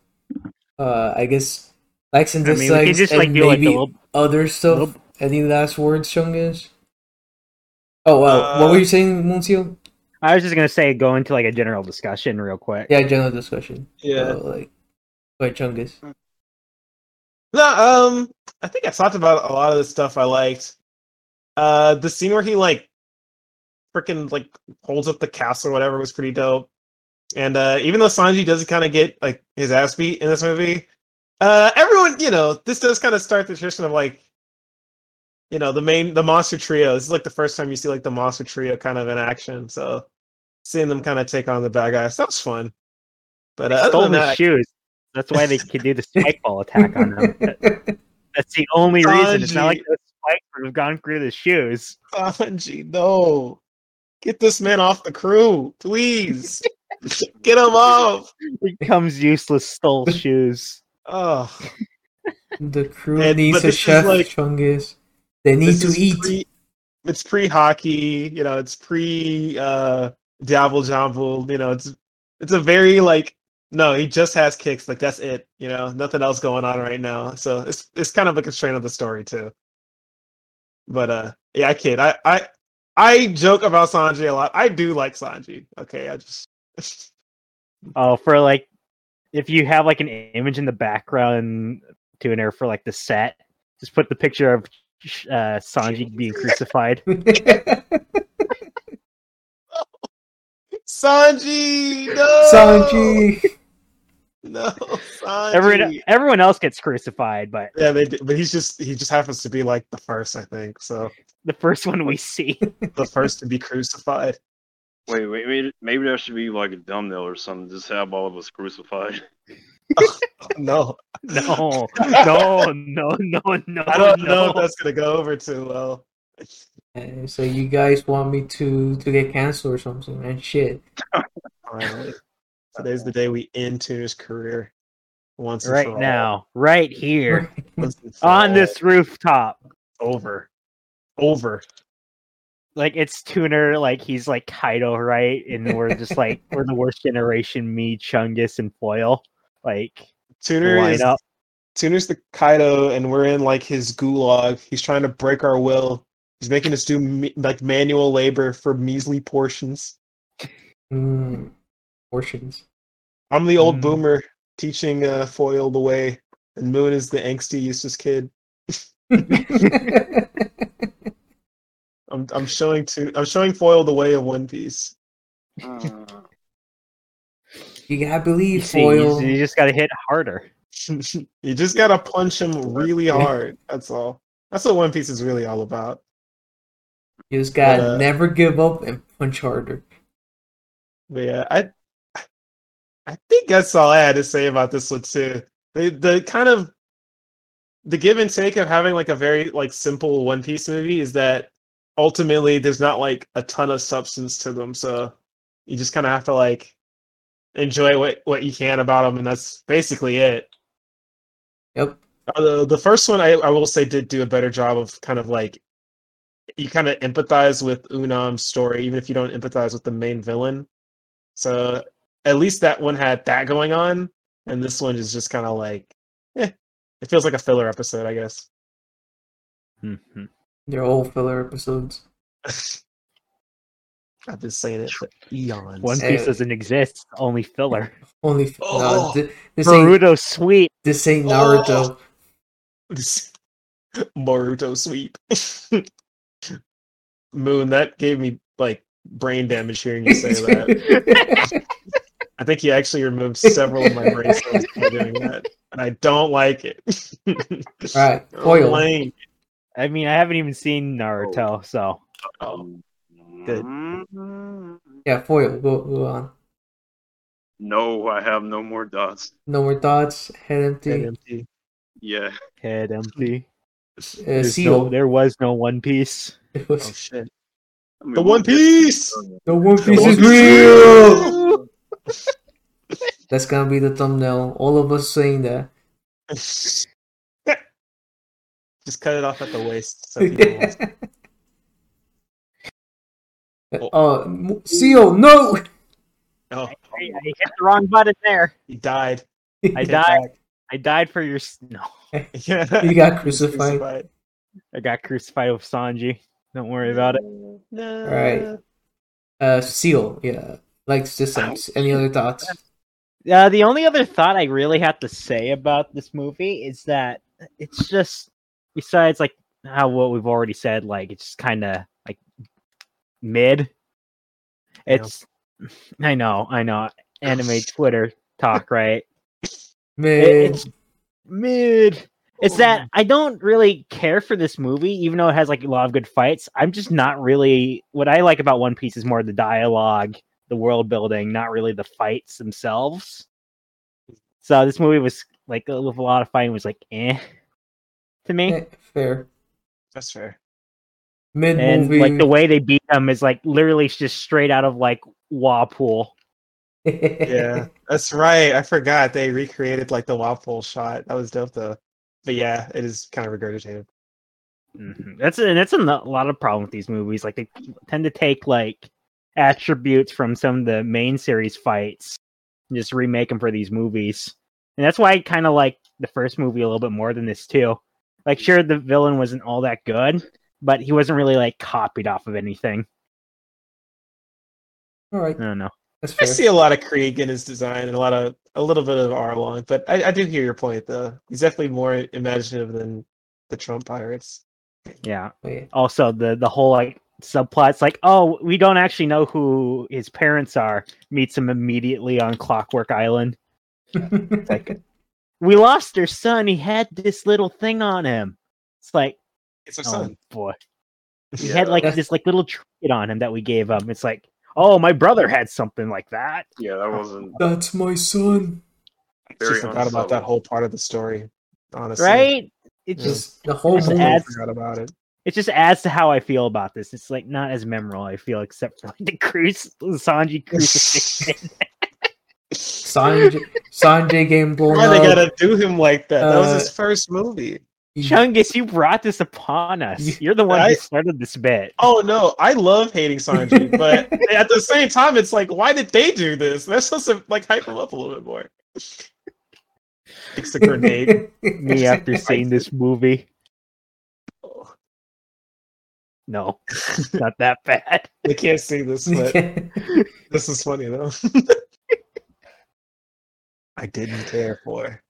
Speaker 1: uh I guess likes and
Speaker 2: I mean, we
Speaker 1: dislikes
Speaker 2: can just
Speaker 1: and
Speaker 2: like do like
Speaker 1: maybe
Speaker 2: the little.
Speaker 1: other stuff.
Speaker 2: Nope.
Speaker 1: Any last words, Chungus? Oh well, what
Speaker 3: Uh,
Speaker 1: were you saying, Muncio?
Speaker 2: I was just gonna say go into like a general discussion real quick.
Speaker 1: Yeah, general discussion.
Speaker 3: Yeah.
Speaker 1: So, like, wait, Chungus.
Speaker 3: No, um, I think I talked about a lot of the stuff I liked. Uh, the scene where he like freaking like holds up the castle or whatever was pretty dope. And uh, even though Sanji does kind of get like his ass beat in this movie, uh, everyone, you know, this does kind of start the tradition of like, you know, the main the monster trio. This is like the first time you see like the monster trio kind of in action. So seeing them kind of take on the bad guys, that was fun. But uh,
Speaker 2: Stole his shoes. That's why they could do the spike ball attack on them. That's the only reason. It's not like the spike would have gone through the shoes.
Speaker 3: Sanji, no. Get this man off the crew, please. Get him off.
Speaker 2: He Becomes useless. Stole shoes.
Speaker 3: Oh,
Speaker 1: the crew
Speaker 3: And-
Speaker 1: needs a chef,
Speaker 3: like-
Speaker 1: Chungus. They need to eat.
Speaker 3: Pre, it's pre Haki, you know. It's pre uh, Diable Jambe, you know. It's it's a very like no, he just has kicks, like that's it, you know. Nothing else going on right now, so it's it's kind of a constraint of the story too. But uh, yeah, I kid. I I I joke about Sanji a lot. I do like Sanji. Okay, I just
Speaker 2: Oh, for like, if you have like an image in the background to an air for like the set, just put the picture of uh, Sanji being crucified.
Speaker 3: Sanji, no,
Speaker 1: Sanji.
Speaker 3: no, Sanji.
Speaker 2: Everyone, everyone else gets crucified, but
Speaker 3: yeah, they did, but he's just he just happens to be like the first, I think. So
Speaker 2: the first one we see.
Speaker 3: the first to be crucified.
Speaker 4: Wait, wait, wait. Maybe there should be like a thumbnail or something. Just have all of us crucified.
Speaker 3: No,
Speaker 2: No, no, no, no, no.
Speaker 3: I don't
Speaker 2: no.
Speaker 3: know if that's gonna go over too well.
Speaker 1: And so you guys want me to to get canceled or something? And shit.
Speaker 3: Finally, today's the day we end Tooner's career once and for
Speaker 2: right now, right here,
Speaker 3: Once and for
Speaker 2: on this rooftop.
Speaker 3: over, over.
Speaker 2: Like it's Tooner, like he's like Kaido, right? And we're just like we're the worst generation. Me, Chungus, and Foil. Like
Speaker 3: Tooner
Speaker 2: line
Speaker 3: is
Speaker 2: up.
Speaker 3: Tooner's the Kaido, and we're in like his gulag. He's trying to break our will. He's making us do me- like manual labor for measly portions.
Speaker 1: Mm, portions.
Speaker 3: I'm the old
Speaker 2: Mm.
Speaker 3: boomer teaching uh, Foil the way, and Moon is the angsty, useless kid. I'm I'm showing to I'm showing Foil the way of One Piece.
Speaker 4: Uh,
Speaker 1: You gotta
Speaker 2: You,
Speaker 1: believe,
Speaker 2: see,
Speaker 1: foil.
Speaker 2: you, you just gotta hit harder.
Speaker 3: you just gotta punch him really hard. That's all. That's what One Piece is really all about.
Speaker 1: You just gotta
Speaker 3: But, uh,
Speaker 1: never give up and punch harder.
Speaker 3: But yeah, I I think that's all I had to say about this one too. The the kind of the give and take of having like a very like simple One Piece movie is that ultimately there's not like a ton of substance to them, so you just kind of have to like enjoy what what you can about them, and that's basically it.
Speaker 1: Yep.
Speaker 3: Uh, the the first one I, I will say did do a better job of kind of like you kind of empathize with Woonan's story, even if you don't empathize with the main villain. So at least that one had that going on, and this one is just kind of like, eh, it feels like a filler episode, I guess.
Speaker 2: Mhm.
Speaker 1: They're all filler episodes.
Speaker 3: I've been saying it for eons.
Speaker 2: One. Piece doesn't exist, only filler.
Speaker 1: Only f-
Speaker 3: Oh.
Speaker 1: no, thi- this ain't
Speaker 2: Naruto sweet.
Speaker 1: this ain't Naruto.
Speaker 3: Oh.
Speaker 1: Naruto.
Speaker 3: Boruto sweep. Moon, that gave me like brain damage hearing you say that. I think you actually removed several of my brain cells by doing that, and I don't like it.
Speaker 1: Right,
Speaker 3: Oh,
Speaker 1: foil.
Speaker 3: Lame.
Speaker 2: I mean, I haven't even seen Naruto, so
Speaker 3: Oh, Good.
Speaker 4: Mm,
Speaker 1: Yeah, foil. Go go on.
Speaker 4: No, I have no more dots.
Speaker 1: No more thoughts. Head empty.
Speaker 3: Head empty.
Speaker 4: Yeah.
Speaker 2: head empty.
Speaker 1: Uh, seal.
Speaker 2: no, there was no One Piece.
Speaker 1: It
Speaker 3: Oh shit!
Speaker 4: I mean,
Speaker 3: The One Piece.
Speaker 1: the One Piece
Speaker 3: One
Speaker 1: is
Speaker 3: Piece
Speaker 1: real. That's gonna be the thumbnail. All of us saying that.
Speaker 3: Just cut it off at the waist. So people won't-
Speaker 1: oh, m- seal. No.
Speaker 3: oh,
Speaker 2: I, I hit the wrong button there.
Speaker 3: he died.
Speaker 2: I died.
Speaker 3: back.
Speaker 2: I died for your. s- No,
Speaker 3: Yeah.
Speaker 1: You got
Speaker 3: He's
Speaker 1: crucified.
Speaker 2: I got crucified with Sanji. Don't worry about it.
Speaker 3: No.
Speaker 1: Alright. Uh, seal. Yeah. Like systems. Any other thoughts?
Speaker 2: Uh, the only other thought I really have to say about this movie is that it's just, besides like how what we've already said, like it's kind of like mid.
Speaker 3: Yeah.
Speaker 2: It's, I know, I know, anime Twitter talk, right?
Speaker 1: Man.
Speaker 2: it's mid. It's that I don't really care for this movie, even though it has like a lot of good fights. I'm just not really. What I like about One Piece is more the dialogue, the world building, not really the fights themselves. So this movie was like with a lot of fighting was like eh to me,
Speaker 1: Eh, fair.
Speaker 3: That's fair.
Speaker 1: Mid
Speaker 2: and
Speaker 1: movie.
Speaker 2: like the way they beat them is like literally just straight out of like Wapol.
Speaker 3: Yeah, that's right. I forgot they recreated like the waffle shot. That was dope though. But yeah, it is kind of regurgitated.
Speaker 2: Mhm. That's and that's a lot of problem with these movies. Like they tend to take like attributes from some of the main series fights and just remake them for these movies. And that's why I kind of like the first movie a little bit more than this too. Like, sure, the villain wasn't all that good, but he wasn't really like copied off of anything.
Speaker 1: All right,
Speaker 2: I don't know.
Speaker 1: that's
Speaker 3: I see a lot of Krieg in his design and a lot of a little bit of Arlong, but I, I do hear your point though. He's definitely more imaginative than the Trump pirates.
Speaker 2: Yeah.
Speaker 1: Oh, Wait.
Speaker 2: Also, the the whole like subplots, like, oh, we don't actually know who his parents are. Meets him immediately on Clockwork Island. like, we lost our son. He had this little thing on him. It's like,
Speaker 3: It's a
Speaker 2: oh
Speaker 3: son.
Speaker 2: boy, he
Speaker 4: Yeah.
Speaker 2: had like
Speaker 1: That's-
Speaker 2: this like little trinket on him that we gave him. It's like, oh, my brother had something like that.
Speaker 4: Yeah, that wasn't
Speaker 1: That's my son.
Speaker 3: I
Speaker 4: very
Speaker 3: just forgot about that whole part of the story. Honestly,
Speaker 2: Right? It just
Speaker 1: Just the whole
Speaker 2: Just
Speaker 1: movie.
Speaker 2: add-
Speaker 3: I forgot about it.
Speaker 2: it just adds to how I feel about this. It's like not as memorable. I feel except for like the cruise Sanji crucifixion.
Speaker 1: Sanjay, Sanjay game blown
Speaker 3: Why they gotta do him like that? That was
Speaker 1: Uh,
Speaker 3: his first movie.
Speaker 2: Chungus, you brought this upon us.
Speaker 1: You-
Speaker 2: You're the one
Speaker 3: I-
Speaker 2: who started this bit.
Speaker 3: Oh no, I love hating Sanji, but at the same time, it's like, why did they do this? They're supposed to like hype him up a little bit more. It's a grenade.
Speaker 2: Me after seeing this movie.
Speaker 3: Oh,
Speaker 2: No, not that bad.
Speaker 3: they can't see this, but this is funny though. I didn't care for.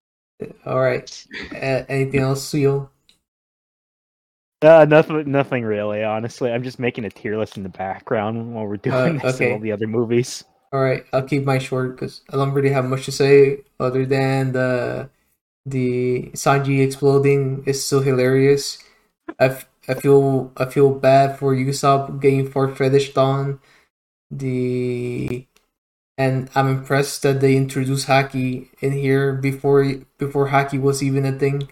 Speaker 1: All right. Uh, anything else, Seal?
Speaker 2: Uh, nothing, nothing really. Honestly, I'm just making a tier list in the background while we're doing
Speaker 1: Uh,
Speaker 2: this
Speaker 1: okay.
Speaker 2: and all the other movies.
Speaker 1: All right, I'll keep mine short because I don't really have much to say other than the the Sanji exploding is still hilarious. I, f- I feel I feel bad for Usopp getting far fetished on the and I'm impressed that they introduced Haki in here before before Haki was even a thing.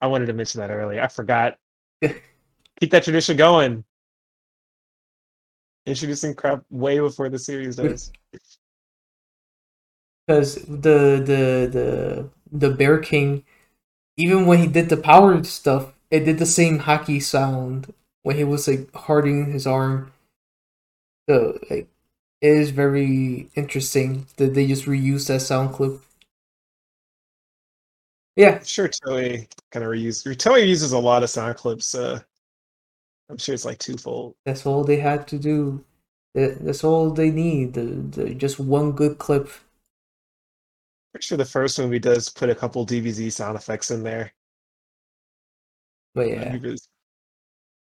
Speaker 3: I wanted to mention that earlier. I forgot. Keep that tradition going. Introducing crap way before the series does.
Speaker 1: because the the the the Bear King, even when he did the power stuff, it did the same Haki sound when he was like hardening his arm. So like, it is very interesting that they just reuse that sound clip. Yeah,
Speaker 3: I'm sure Toei kind of reuse. Toei uses a lot of sound clips. Uh, I'm sure it's like twofold.
Speaker 1: that's all they had to do. That's all they need. The, the just one good clip.
Speaker 3: Pretty sure the first movie does put a couple DBZ sound effects in there.
Speaker 1: But yeah,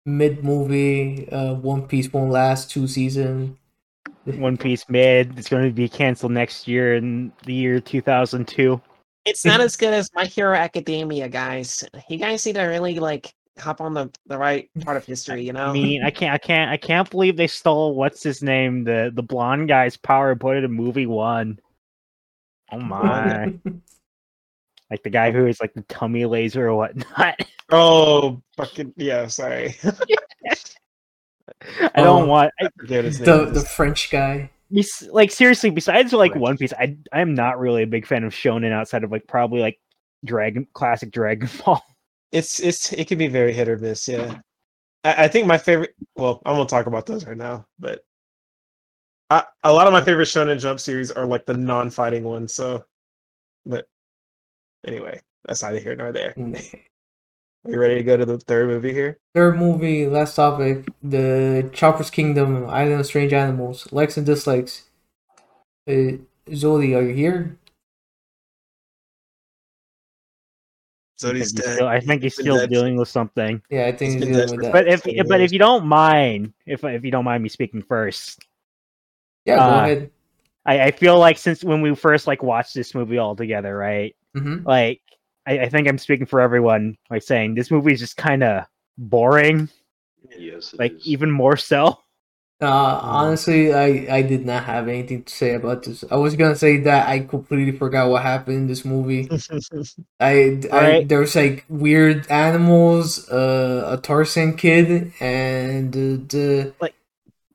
Speaker 1: mid movie, uh, One Piece won't last two season.
Speaker 2: One Piece mid. It's going to be canceled next year in the year 2002.
Speaker 6: It's not as good as My Hero Academia, guys. You guys need to really like hop on the, the right part of history, you know?
Speaker 2: I mean, I can't, I can't, I can't believe they stole what's his name, the the blonde guy's power, and put it in movie one. Oh my! like the guy who is like the tummy laser or whatnot.
Speaker 3: Oh, fucking yeah. Sorry.
Speaker 2: I don't
Speaker 1: Oh.
Speaker 2: want. I,
Speaker 3: Forget his
Speaker 1: the
Speaker 3: name.
Speaker 1: the French guy.
Speaker 2: bes- like seriously, besides like
Speaker 3: Correct.
Speaker 2: One Piece, I I am not really a big fan of shonen outside of like probably like Dragon classic Dragon Ball.
Speaker 3: It's it's it can be very hit or miss. Yeah, I, I think my favorite. Well, I won't talk about those right now, but I, a lot of my favorite Shonen Jump series are like the non-fighting ones. So, but anyway, that's neither here nor there. Mm. Are you ready to go to the third movie here?
Speaker 1: Third movie, last topic, the Chopper's Kingdom, Island of Strange Animals, likes and dislikes. Uh, Zodi, are you here?
Speaker 2: I think
Speaker 3: Zodi's
Speaker 2: he's
Speaker 3: dead.
Speaker 2: still, I think he's
Speaker 3: been
Speaker 2: still
Speaker 3: dead.
Speaker 2: dealing with something.
Speaker 1: Yeah, I think
Speaker 3: He's
Speaker 1: he's dealing with that.
Speaker 2: But if
Speaker 3: Still
Speaker 2: but if you don't mind, if if you don't mind me speaking first,
Speaker 1: yeah, go
Speaker 2: uh,
Speaker 1: ahead.
Speaker 2: I, I feel like since when we first like watched this movie all together, right?
Speaker 1: hmm
Speaker 2: Like I, I think I'm speaking for everyone by saying this movie is just kind of boring,
Speaker 4: Yes, it
Speaker 2: like
Speaker 4: is.
Speaker 2: even more so.
Speaker 1: Uh, honestly, I, I did not have anything to say about this. I was gonna say that I completely forgot what happened in this movie. I, I
Speaker 2: Right.
Speaker 1: there was like weird animals, uh, a Tarzan kid, and uh, the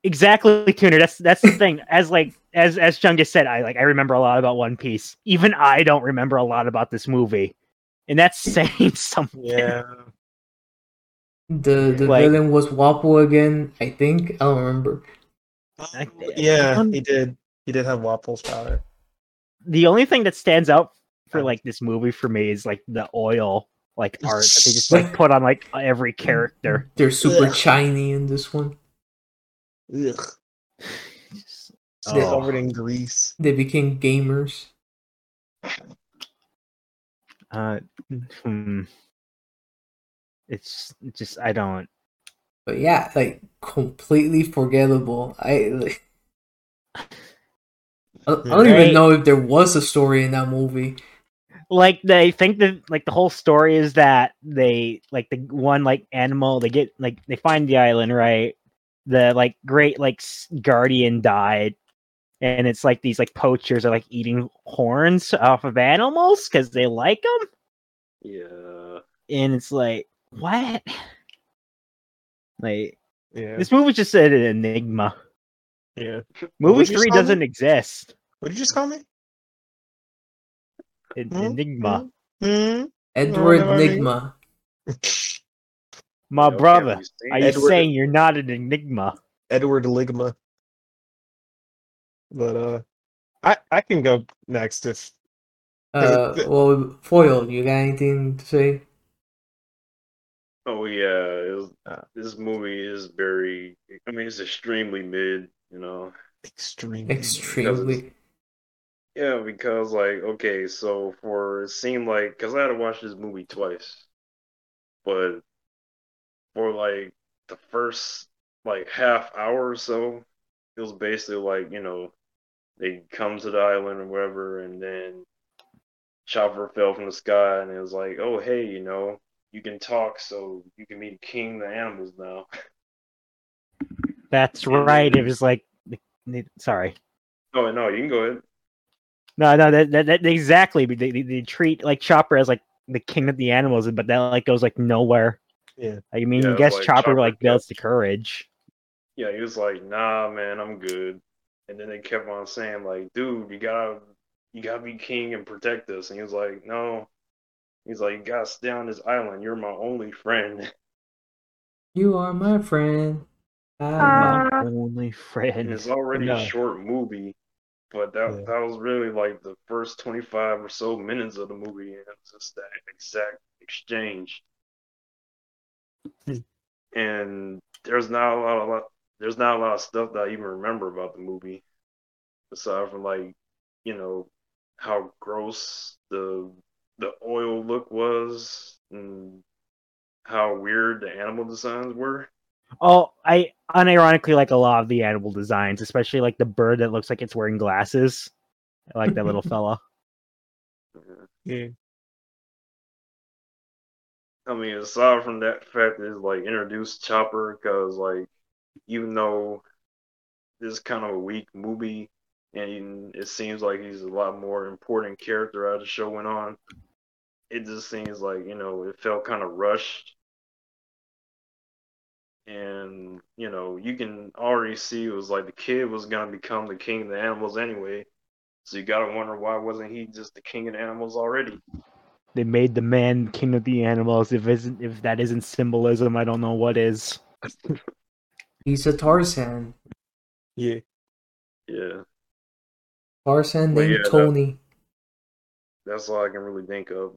Speaker 2: Exactly, Tooner. That's that's the thing. As like as as Chung just said, I like I remember a lot about One Piece. Even I don't remember a lot about this movie, and that's saying something.
Speaker 3: yeah.
Speaker 1: the the
Speaker 2: Like-
Speaker 1: villain was Wapol again. I think I don't remember.
Speaker 2: I-
Speaker 3: yeah,
Speaker 2: Um,
Speaker 3: he did. He did have Wapol's power.
Speaker 2: The only thing that stands out for like this movie for me is like the oil like art that they just like put on like every character.
Speaker 1: They're super
Speaker 3: Ugh.
Speaker 1: shiny in this one.
Speaker 3: Ugh.
Speaker 2: Oh.
Speaker 3: Covered in grease.
Speaker 1: They became gamers.
Speaker 2: Uh, hmm. It's it's just I don't.
Speaker 1: But yeah, like completely forgettable. I like, I I don't
Speaker 2: Right.
Speaker 1: even know if there was a story in that movie.
Speaker 2: like they think that like the whole story is that they like the one like animal they get like they find the island right the like great like guardian died and it's like these like poachers are like eating horns off of animals because they like them
Speaker 4: Yeah.
Speaker 2: and it's like what like
Speaker 3: Yeah.
Speaker 2: this movie just said an enigma
Speaker 3: yeah.
Speaker 2: movie three doesn't exist
Speaker 3: What did you just call me?
Speaker 2: An
Speaker 3: Hmm?
Speaker 2: enigma
Speaker 3: Hmm?
Speaker 1: Edward Enigma.
Speaker 2: my
Speaker 4: Okay,
Speaker 2: brother are you.
Speaker 3: Edward-
Speaker 2: saying you're not an enigma
Speaker 3: Edward Ligma. But uh I I can go next if
Speaker 1: Uh, well, Foil, you got anything to say?
Speaker 4: Oh yeah, was,
Speaker 3: Uh.
Speaker 4: this movie is very. I mean, it's extremely mid. You know.
Speaker 3: extremely
Speaker 1: Extremely.
Speaker 4: Yeah, because like, okay, so for it seemed like because I had to watch this movie twice, but for like the first like half hour or so, it was basically like you know they come to the island or whatever, and then Chopper fell from the sky, and it was like, oh hey, you know, you can talk, so you can be king of the animals now.
Speaker 2: That's right. It was like, sorry.
Speaker 4: Oh no, you can go ahead.
Speaker 2: No, no, that, that, that exactly. They, they, they treat like Chopper as like the king of the animals, but that like goes like nowhere.
Speaker 3: Yeah.
Speaker 2: I mean,
Speaker 4: Yeah,
Speaker 2: I guess
Speaker 4: like,
Speaker 2: Chopper,
Speaker 4: Chopper
Speaker 2: like builds the courage.
Speaker 4: Yeah, he was like, nah, man, I'm good. And then they kept on saying, like, dude, you gotta, you gotta be king and protect us. And he was like, no. He's like, you gotta stay on this island. You're my only friend.
Speaker 1: You are my friend. Ah,
Speaker 2: My only
Speaker 4: And
Speaker 2: friend.
Speaker 4: it's already
Speaker 3: No.
Speaker 4: a short movie, but that
Speaker 3: Yeah.
Speaker 4: that was really like the first 25 or so minutes of the movie, and it's just that exact exchange.
Speaker 3: Hmm.
Speaker 4: and there's not a lot of lot, there's not a lot of stuff that I even remember about the movie, aside from like, you know, how gross the the oil look was and how weird the animal designs were.
Speaker 2: Oh, I unironically like a lot of the animal designs, especially like the bird that looks like it's wearing glasses. I like that little fella.
Speaker 3: Yeah.
Speaker 4: I mean, aside from that fact that it's like introduced Chopper, because like even though this is kind of a weak movie, and it seems like he's a lot more important character as the show went on, it just seems like you know it felt kind of rushed, and you know you can already see it was like the kid was gonna become the king of the animals anyway, so you gotta wonder why wasn't he just the king of the animals already?
Speaker 2: They made the man king of the animals. If isn't if that isn't symbolism, I don't know what is.
Speaker 1: he's a Tarzan.
Speaker 3: Yeah.
Speaker 4: Yeah.
Speaker 1: Tarzan
Speaker 4: Well,
Speaker 1: named
Speaker 4: yeah, that-
Speaker 1: Tony.
Speaker 4: That's all I can really think of.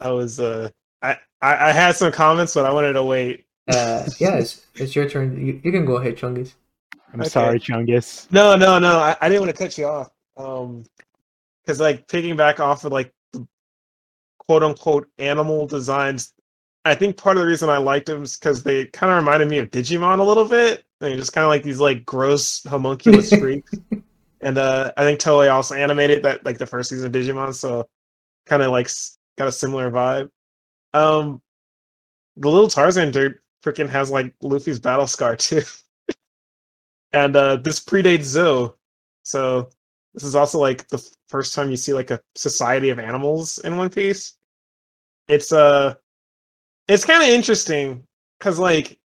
Speaker 3: I was uh I, I I had some comments, but I wanted to wait.
Speaker 1: Uh, yeah, it's, it's your turn. You, you can go ahead, Chungus.
Speaker 2: I'm
Speaker 3: Okay.
Speaker 2: sorry, Chungus.
Speaker 3: No, no, no. I, I didn't want to cut you off. Um, because like picking back off of like the quote unquote animal designs, I think part of the reason I liked them is because they kind of reminded me of Digimon a little bit. They're just kind of like these like gross homunculus freaks. And uh, I think Toei also animated that like the first season of Digimon, so kind of like got a similar vibe. Um, the little Tarzan dude freaking has like Luffy's battle scar too, and uh, this predates Zou, so this is also like the first time you see like a society of animals in One Piece. It's uh, it's kind of interesting because like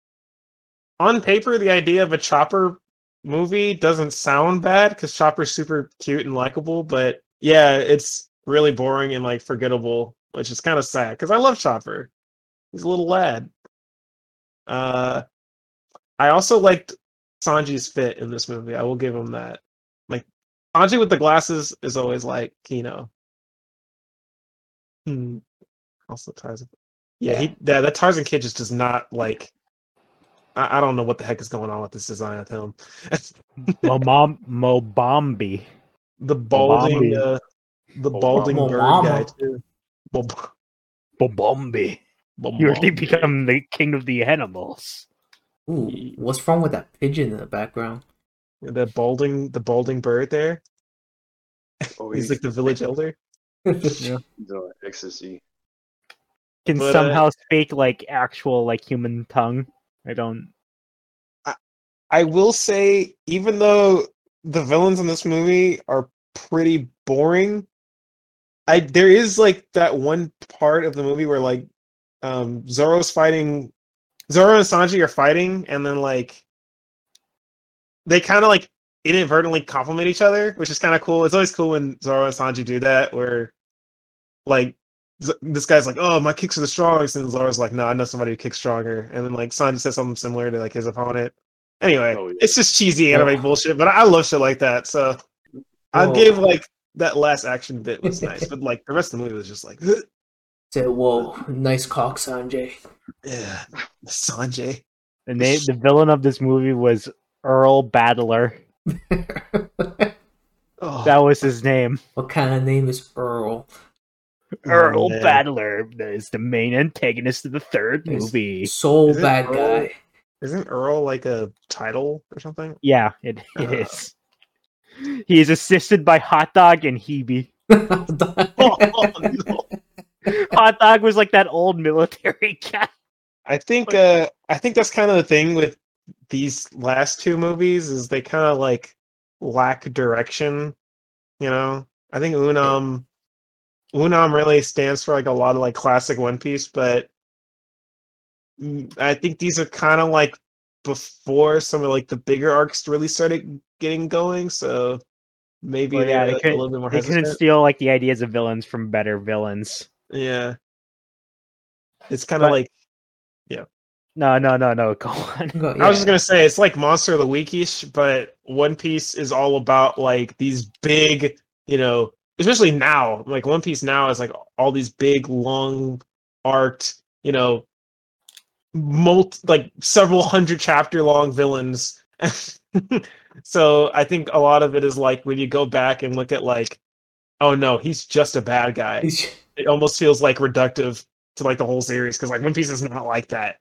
Speaker 3: on paper, the idea of a chopper movie doesn't sound bad because Chopper's super cute and likable, but yeah, it's really boring and like forgettable, which is kind of sad because I love Chopper. He's a little lad. Uh, I also liked Sanji's fit in this movie. I will give him that. Like Sanji with the glasses is always like, know. Hmm. Also Tarzan. Yeah, he yeah, that Tarzan kid just does not like. I, I don't know what the heck is going on with this design of him.
Speaker 2: Mom Mobombi.
Speaker 3: the balding, uh, the balding
Speaker 1: Mama.
Speaker 3: bird guy too. Bob-
Speaker 2: Mobombi. You already become the king of the animals.
Speaker 1: Ooh, what's wrong with that pigeon in the background?
Speaker 3: the balding, the balding bird there.
Speaker 4: Oh,
Speaker 3: He's like the village elder. yeah.
Speaker 4: he's on ecstasy.
Speaker 2: Can
Speaker 3: But, uh,
Speaker 2: somehow speak like actual like human tongue. I don't.
Speaker 3: I will say, even though the villains in this movie are pretty boring, I there is like that one part of the movie where like um Zoro's fighting Zoro and Sanji are fighting and then like they kind of like inadvertently compliment each other, which is kind of cool. It's always cool when Zoro and Sanji do that where like this guy's like, "Oh, my kicks are the strongest," and Zoro's like, "No, I know somebody who kicks stronger." And then like Sanji says something similar to like his opponent. Anyway,
Speaker 4: Oh, yeah.
Speaker 3: it's just cheesy anime
Speaker 1: Oh.
Speaker 3: bullshit, but I love shit like that. So I gave like that last action bit was nice, but like the rest of the movie was just like,
Speaker 1: Said, whoa, nice cock, Sanjay.
Speaker 3: yeah, Sanjay.
Speaker 2: The name, the villain of this movie was Earl Battler.
Speaker 3: Oh,
Speaker 2: That was his name.
Speaker 1: what kind of name is Earl?
Speaker 2: Earl
Speaker 3: man.
Speaker 2: Battler is the main antagonist of the third
Speaker 1: He's
Speaker 2: movie.
Speaker 1: So
Speaker 3: Is it
Speaker 1: bad
Speaker 3: Earl?
Speaker 1: guy.
Speaker 3: Isn't Earl like a title or something?
Speaker 2: Yeah, it, it
Speaker 3: Uh.
Speaker 2: is. He is assisted by Hot Dog and Hebe.
Speaker 3: Oh, no.
Speaker 2: Hot Dog was like that old military guy.
Speaker 3: I think uh I think that's kind of the thing with these last two movies is they kind of like lack direction, you know. I think Woonan Woonan really stands for like a lot of like classic One Piece, but I think these are kind of like before some of like the bigger arcs really started getting going, so maybe
Speaker 2: Well, yeah,
Speaker 3: they're like, uh, a
Speaker 2: couldn't-
Speaker 3: little bit more
Speaker 2: They couldn't steal like the ideas of villains from better villains.
Speaker 3: Yeah. It's kind of like yeah.
Speaker 2: No, no, no, no. Go on.
Speaker 1: Go-
Speaker 3: I was just gonna say it's like Monster of the Weekish, but One Piece is all about like these big, you know, especially now. Like One Piece now is like all these big, long art, you know, multi like several hundred chapter long villains. so I think a lot of it is like when you go back and look at like, oh no, he's just a bad guy.
Speaker 1: He's,
Speaker 3: It almost feels like reductive to like the whole series because like One Piece is not like that.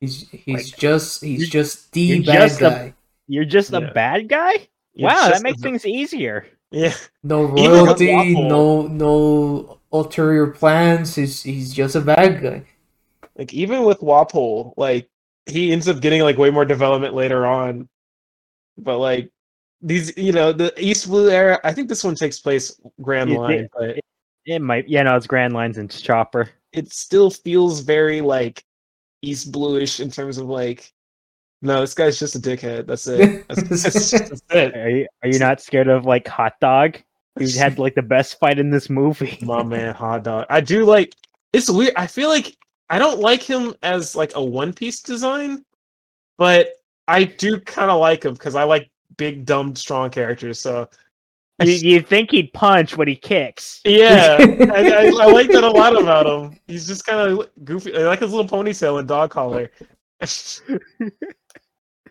Speaker 1: he's, he's
Speaker 3: Like,
Speaker 1: just he's just the
Speaker 2: you're
Speaker 1: bad
Speaker 2: just a-
Speaker 1: guy.
Speaker 2: You're just a bad guy?
Speaker 3: It's
Speaker 2: wow, that makes
Speaker 3: a-
Speaker 2: things easier.
Speaker 3: Yeah.
Speaker 1: No royalty, no no ulterior plans. He's he's just a bad guy.
Speaker 3: like even with Wapol, like he ends up getting like way more development later on. But like these, you know, the East Blue era. I think this one takes place Grand
Speaker 2: You
Speaker 3: Line,
Speaker 2: think-
Speaker 3: but
Speaker 2: It might. Yeah, no, it's Grand Lines and Chopper.
Speaker 3: it still feels very like East Bluish in terms of like, no, this guy's just a dickhead. That's it. That's, that's, just, that's it.
Speaker 2: Are you, are you not scared of like Hot Dog? He had like the best fight in this movie.
Speaker 3: My man, hot dog. I do like. It's weird. I feel like I don't like him as like a One Piece design, but I do kind of like him because I like big, dumb, strong characters. So
Speaker 2: You, you think he'd punch when he kicks?
Speaker 3: yeah, I, I, I like that a lot about him. He's just kind of goofy. I like his little ponytail and dog collar.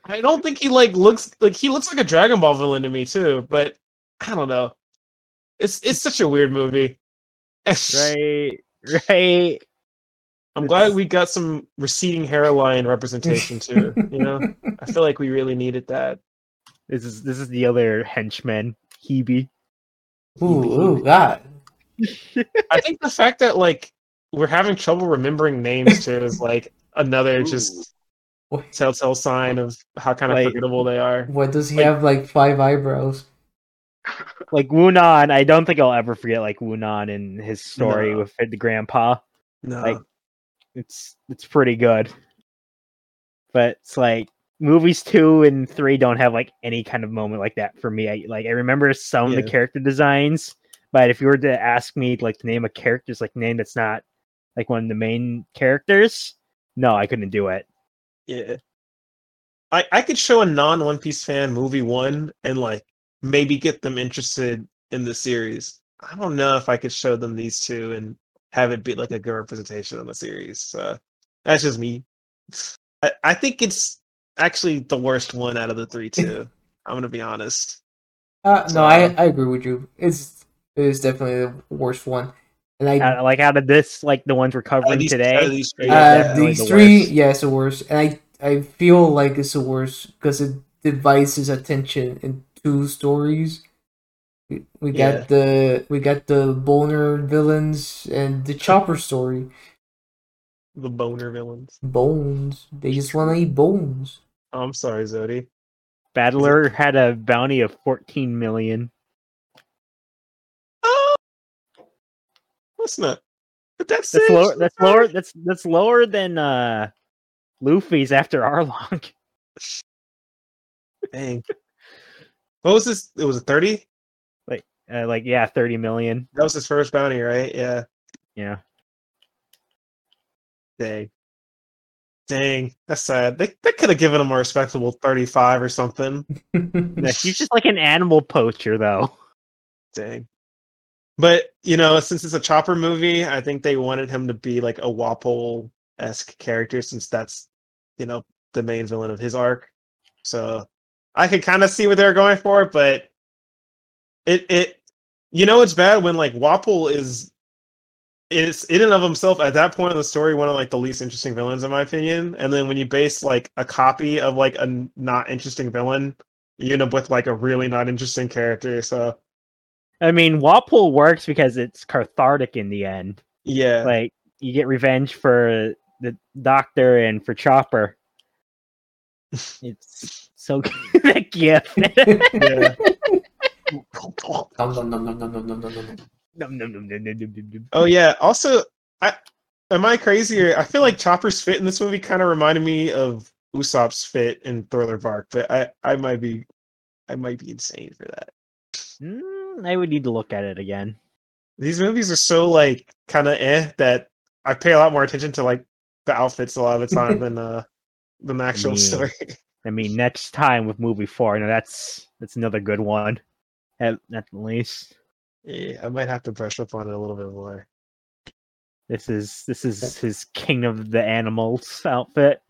Speaker 3: I don't think he like looks like he looks like a Dragon Ball villain to me too, but I don't know. It's it's such a weird movie.
Speaker 2: Right, right.
Speaker 3: I'm glad we got some receding hairline representation too. You know, I feel like we really needed that.
Speaker 2: This is this is the other henchman, Hebe.
Speaker 1: Ooh, ooh, God.
Speaker 3: I think the fact that like we're having trouble remembering names too is like another just
Speaker 1: What,
Speaker 3: telltale sign of how kind of
Speaker 2: Like-
Speaker 3: forgettable they are.
Speaker 1: what does he
Speaker 2: Like-
Speaker 1: have like five eyebrows?
Speaker 2: Like Woonan, I don't think I'll ever forget like Woonan and his story
Speaker 3: No.
Speaker 2: with the grandpa.
Speaker 3: No,
Speaker 2: like- It's it's pretty good. But it's like movies two and three don't have like any kind of moment like that for me. I like I remember some of the character designs, but if you were to ask me like to name a character, just like name that's not like one of the main characters, no, I couldn't do it.
Speaker 3: Yeah. I I could show a non One Piece fan movie one and like maybe get them interested in the series. I don't know if I could show them these two and have it be like a good representation of the series. So that's just me. I, I think it's actually the worst one out of the three too. I'm gonna be honest.
Speaker 1: Uh,
Speaker 3: So-
Speaker 1: no, I, I agree with you. It's it is definitely the worst one. And I
Speaker 2: Uh, like out of this, like the ones we're covering
Speaker 3: these-
Speaker 2: today,
Speaker 3: these three,
Speaker 2: yeah,
Speaker 1: uh,
Speaker 2: definitely
Speaker 1: these
Speaker 2: the
Speaker 1: three,
Speaker 2: worst.
Speaker 1: yeah, it's the worst. And I I feel like it's the worst because it divides his attention in two stories. We, we got
Speaker 3: Yeah.
Speaker 1: the we got the boner villains and the chopper story.
Speaker 3: the boner villains.
Speaker 1: Bones. They just want to eat bones.
Speaker 3: I'm sorry, Zodi.
Speaker 2: Battler had a bounty of 14 million.
Speaker 3: That's not. But that's
Speaker 2: That's lower. That's lower. That's that's lower than uh, Luffy's after Arlong.
Speaker 3: Dang. What was this? It was a thirty.
Speaker 2: Uh, like yeah, 30 million.
Speaker 3: That was his first bounty, right? Yeah.
Speaker 2: Yeah.
Speaker 3: Dang. Dang. That's sad. They they could have given him a respectable thirty-five or something.
Speaker 2: Yeah, He's just like an animal poacher, though.
Speaker 3: Dang. But you know, since it's a Chopper movie, I think they wanted him to be like a Wapol esque character, since that's you know the main villain of his arc. So I could kind of see what they're going for, but it it you know it's bad when like Wapol is is in and of himself at that point in the story one of like the least interesting villains in my opinion. And then when you base like a copy of like a not interesting villain, you end up with like a really not interesting character. So
Speaker 2: I mean, Wapol works because it's cathartic in the end.
Speaker 3: Yeah.
Speaker 2: Like you get revenge for the doctor and for Chopper. It's so good.
Speaker 3: yeah. oh yeah. Also, I am I crazier? I feel like Chopper's fit in this movie kind of reminded me of Usopp's fit in Thriller Bark, but I I might be I might be insane for that.
Speaker 2: Mm. I would need to look at it again.
Speaker 3: These movies are so like kind of eh that I pay a lot more attention to like the outfits a lot of the time than uh than the actual
Speaker 2: Yeah.
Speaker 3: story.
Speaker 2: I mean, next time with movie four, now that's that's another good one, at, at least.
Speaker 3: yeah, I might have to brush up on it a little bit more.
Speaker 2: This is this is his King of the Animals outfit.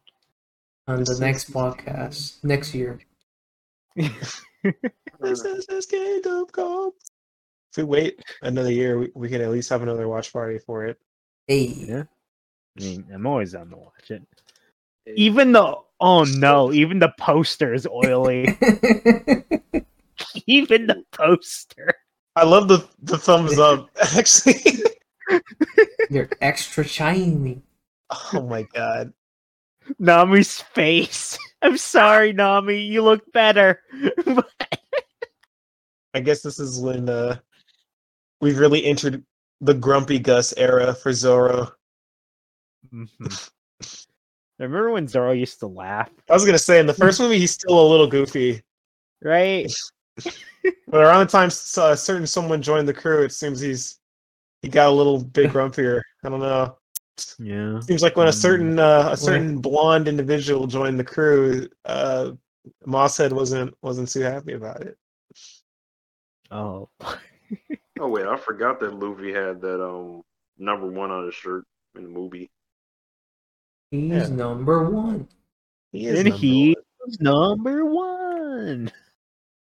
Speaker 1: On the next podcast, next year.
Speaker 3: This is his kingdom come. If we wait another year, we, we can at least have another watch party for it.
Speaker 1: Hey.
Speaker 2: Yeah. I mean, I'm always on to watch it. Even though, oh no, even the poster is oily. even the poster.
Speaker 3: I love the the thumbs up. Actually,
Speaker 1: You're extra shiny.
Speaker 3: oh my god.
Speaker 2: Nami's face. I'm sorry, Nami. You look better.
Speaker 3: I guess this is when uh we've really entered the grumpy Gus era for Zoro.
Speaker 2: Mhm. Remember when Zoro used to laugh,
Speaker 3: I was gonna say in the first movie he's still a little goofy,
Speaker 2: right?
Speaker 3: but around the time uh, certain someone joined the crew, it seems he's he got a little bit grumpier. I don't know.
Speaker 2: Yeah.
Speaker 3: Seems like when a
Speaker 2: Mm.
Speaker 3: certain uh, a certain blonde individual joined the crew, uh, Mosshead wasn't wasn't too happy about it.
Speaker 2: Oh.
Speaker 4: Oh wait, I forgot that Luffy had that um number one on his shirt in the movie.
Speaker 1: He's
Speaker 3: Yeah.
Speaker 1: number one.
Speaker 3: He is
Speaker 2: And
Speaker 3: number
Speaker 2: he
Speaker 3: one.
Speaker 2: was number one.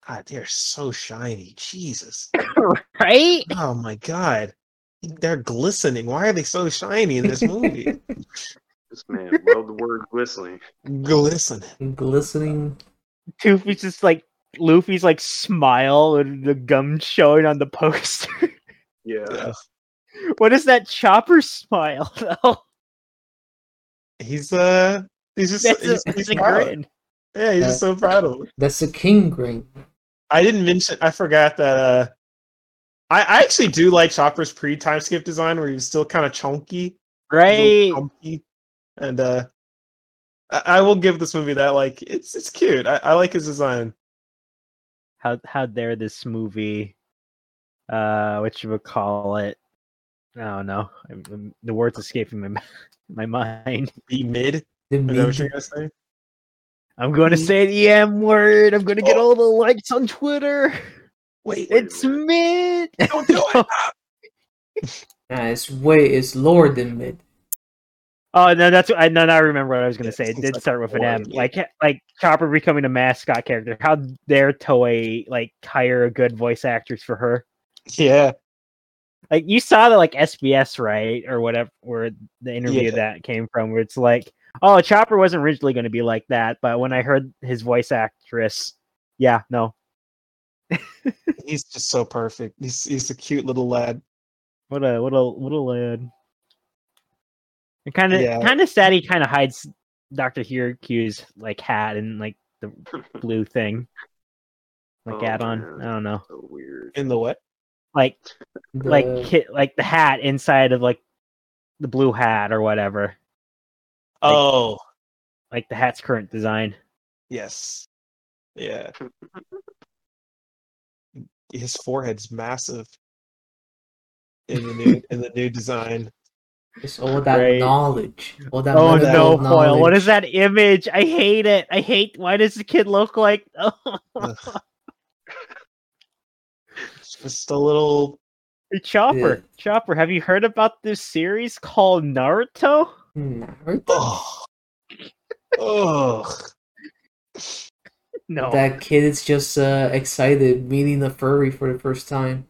Speaker 3: God, they're so shiny. Jesus.
Speaker 2: right?
Speaker 3: Oh my god. They're glistening. Why are they so shiny in this movie?
Speaker 4: This man loved the word glistening.
Speaker 3: glistening.
Speaker 1: Glistening.
Speaker 2: Goofy's just like Luffy's like smile and the gum showing on the poster.
Speaker 4: Yeah.
Speaker 3: Yeah.
Speaker 2: what is that chopper smile though?
Speaker 3: He's uh he's just
Speaker 2: That's
Speaker 3: he's,
Speaker 2: a,
Speaker 3: he's
Speaker 2: a grin.
Speaker 3: Yeah, he's just so proud of it.
Speaker 1: That's a king grin.
Speaker 3: I didn't mention I forgot that uh I, I actually do like Chopper's pre time skip design where he's still kind of chunky. a
Speaker 2: Right?
Speaker 3: chunky, And uh I, I will give this movie that like it's it's cute. I, I like his design.
Speaker 2: How how dare this movie? Uh, what you would call it? I don't know. I'm- I'm- the words escaping my my mind.
Speaker 3: Be mid.
Speaker 1: The
Speaker 3: Is that what you're
Speaker 1: mid-
Speaker 3: gonna say?
Speaker 2: I'm going to say the M word. I'm going to get all the likes on Twitter.
Speaker 3: Wait,
Speaker 2: It's mid.
Speaker 3: don't do it.
Speaker 1: Nah, it's way it's lower than mid.
Speaker 2: Oh no, that's I no, no, I remember what I was gonna say. It did start with an M. Like like Chopper becoming a mascot character. How dare Toei like hire a good voice actress for her?
Speaker 3: Yeah.
Speaker 2: Like you saw the like SBS right or whatever where the interview
Speaker 3: Yeah.
Speaker 2: that came from where it's like, oh Chopper wasn't originally gonna be like that, but when I heard his voice actress, yeah, no.
Speaker 3: He's just so perfect. He's he's a cute little lad.
Speaker 2: What a what a what a lad. And kind of
Speaker 3: Yeah.
Speaker 2: kind of sad he kind of hides Doctor Hiriluk's like hat and like the blue thing, like
Speaker 4: Oh,
Speaker 2: add on.
Speaker 4: man.
Speaker 2: I don't know,
Speaker 4: So weird.
Speaker 3: In the what?
Speaker 2: like
Speaker 1: The,
Speaker 2: like like the hat inside of like the blue hat or whatever,
Speaker 3: Oh,
Speaker 2: like the hat's current design.
Speaker 3: yes. Yeah. His forehead's massive in the new in the new design.
Speaker 1: It's all that
Speaker 2: Right.
Speaker 1: knowledge. All that
Speaker 2: Oh
Speaker 1: medical
Speaker 2: no, foil! What is that image? I hate it. I hate. Why does the kid look like?
Speaker 3: It's just a little
Speaker 2: Hey, Chopper,
Speaker 1: Yeah.
Speaker 2: Chopper, have you heard about this series called Naruto?
Speaker 1: Naruto?
Speaker 3: oh. Oh.
Speaker 2: No.
Speaker 1: That kid is just uh, excited meeting the furry for the first time.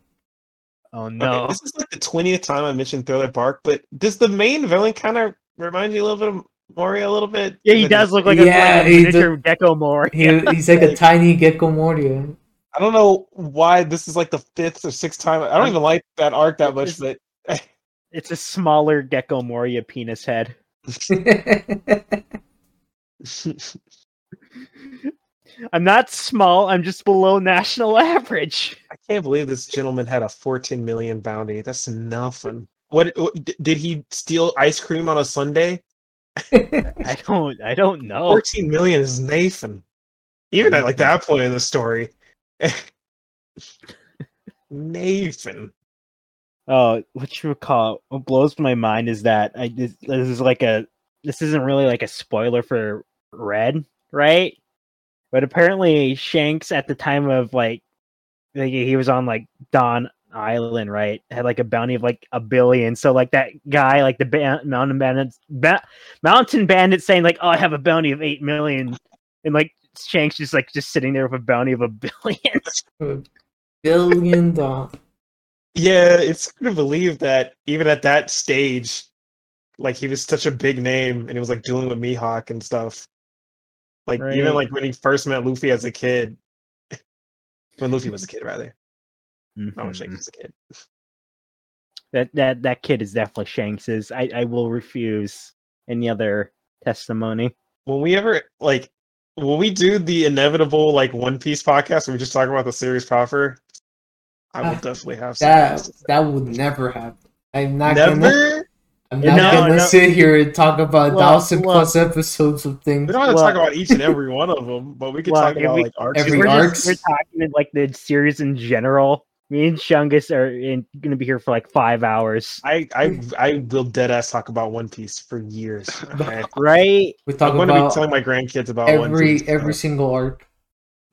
Speaker 2: Oh
Speaker 3: Okay,
Speaker 2: no.
Speaker 3: this is like the twentieth time I mentioned Thriller Bark, but does the main villain kind of remind you a little bit of Moria a little bit?
Speaker 2: Yeah, he does look like a,
Speaker 1: Yeah,
Speaker 2: like a
Speaker 1: he
Speaker 2: miniature gecko more.
Speaker 1: He, he's like a tiny gecko Moria.
Speaker 3: I don't know why this is like the fifth or sixth time. I don't even like that arc that much, but
Speaker 2: It's a smaller gecko moria penis head. I'm not small. I'm just below national average.
Speaker 3: I can't believe this gentleman had a 14 million bounty. That's nothing. What, what did he steal ice cream on a Sunday?
Speaker 2: I don't. I don't know.
Speaker 3: 14 million is Nathan. Even at like that point in the story. Nathan.
Speaker 2: Oh, what you recall? What blows my mind is that I this, this is like a. This isn't really like a spoiler for Red, right? But apparently Shanks at the time of like, like he was on like Dawn Island, right? Had like a bounty of like a billion. So like that guy, like the ba- mountain bandits, ba- mountain bandit, saying like, "Oh, I have a bounty of eight million. and like Shanks just like just sitting there with a bounty of a billion.
Speaker 1: Billion dollars.
Speaker 3: Yeah, it's hard to believe that even at that stage, like he was such a big name and he was like dealing with Mihawk and stuff. Like even like when he first met Luffy as a kid. when Luffy was a kid, rather. Not when Shanks
Speaker 2: Mhm.
Speaker 3: was a kid.
Speaker 2: That that that kid is definitely Shanks's. I I will refuse any other testimony.
Speaker 3: When we ever like when we do the inevitable like One Piece podcast where we just talk about the series proper, I will
Speaker 1: Ah,
Speaker 3: definitely have some
Speaker 1: That that would never happen. I'm not
Speaker 3: say.
Speaker 1: gonna.
Speaker 3: Never.
Speaker 1: I'm not
Speaker 2: No,
Speaker 1: gonna
Speaker 2: no.
Speaker 1: sit here and talk about
Speaker 2: Look,
Speaker 1: thousand
Speaker 2: look.
Speaker 1: plus episodes of things.
Speaker 3: We don't have to
Speaker 2: Well-
Speaker 3: talk about each and every one of them, but we can
Speaker 2: Well,
Speaker 3: talk about
Speaker 2: we-
Speaker 3: like arcs.
Speaker 1: every
Speaker 2: we're
Speaker 1: arcs.
Speaker 2: just we're talking like the series in general. Me and Chungus are in, gonna be here for like five hours,
Speaker 3: I, I I will dead ass talk about One Piece for years. Okay?
Speaker 2: right?
Speaker 1: We talk
Speaker 3: I'm going to be telling my grandkids about One
Speaker 1: every
Speaker 3: Piece.
Speaker 1: every single arc.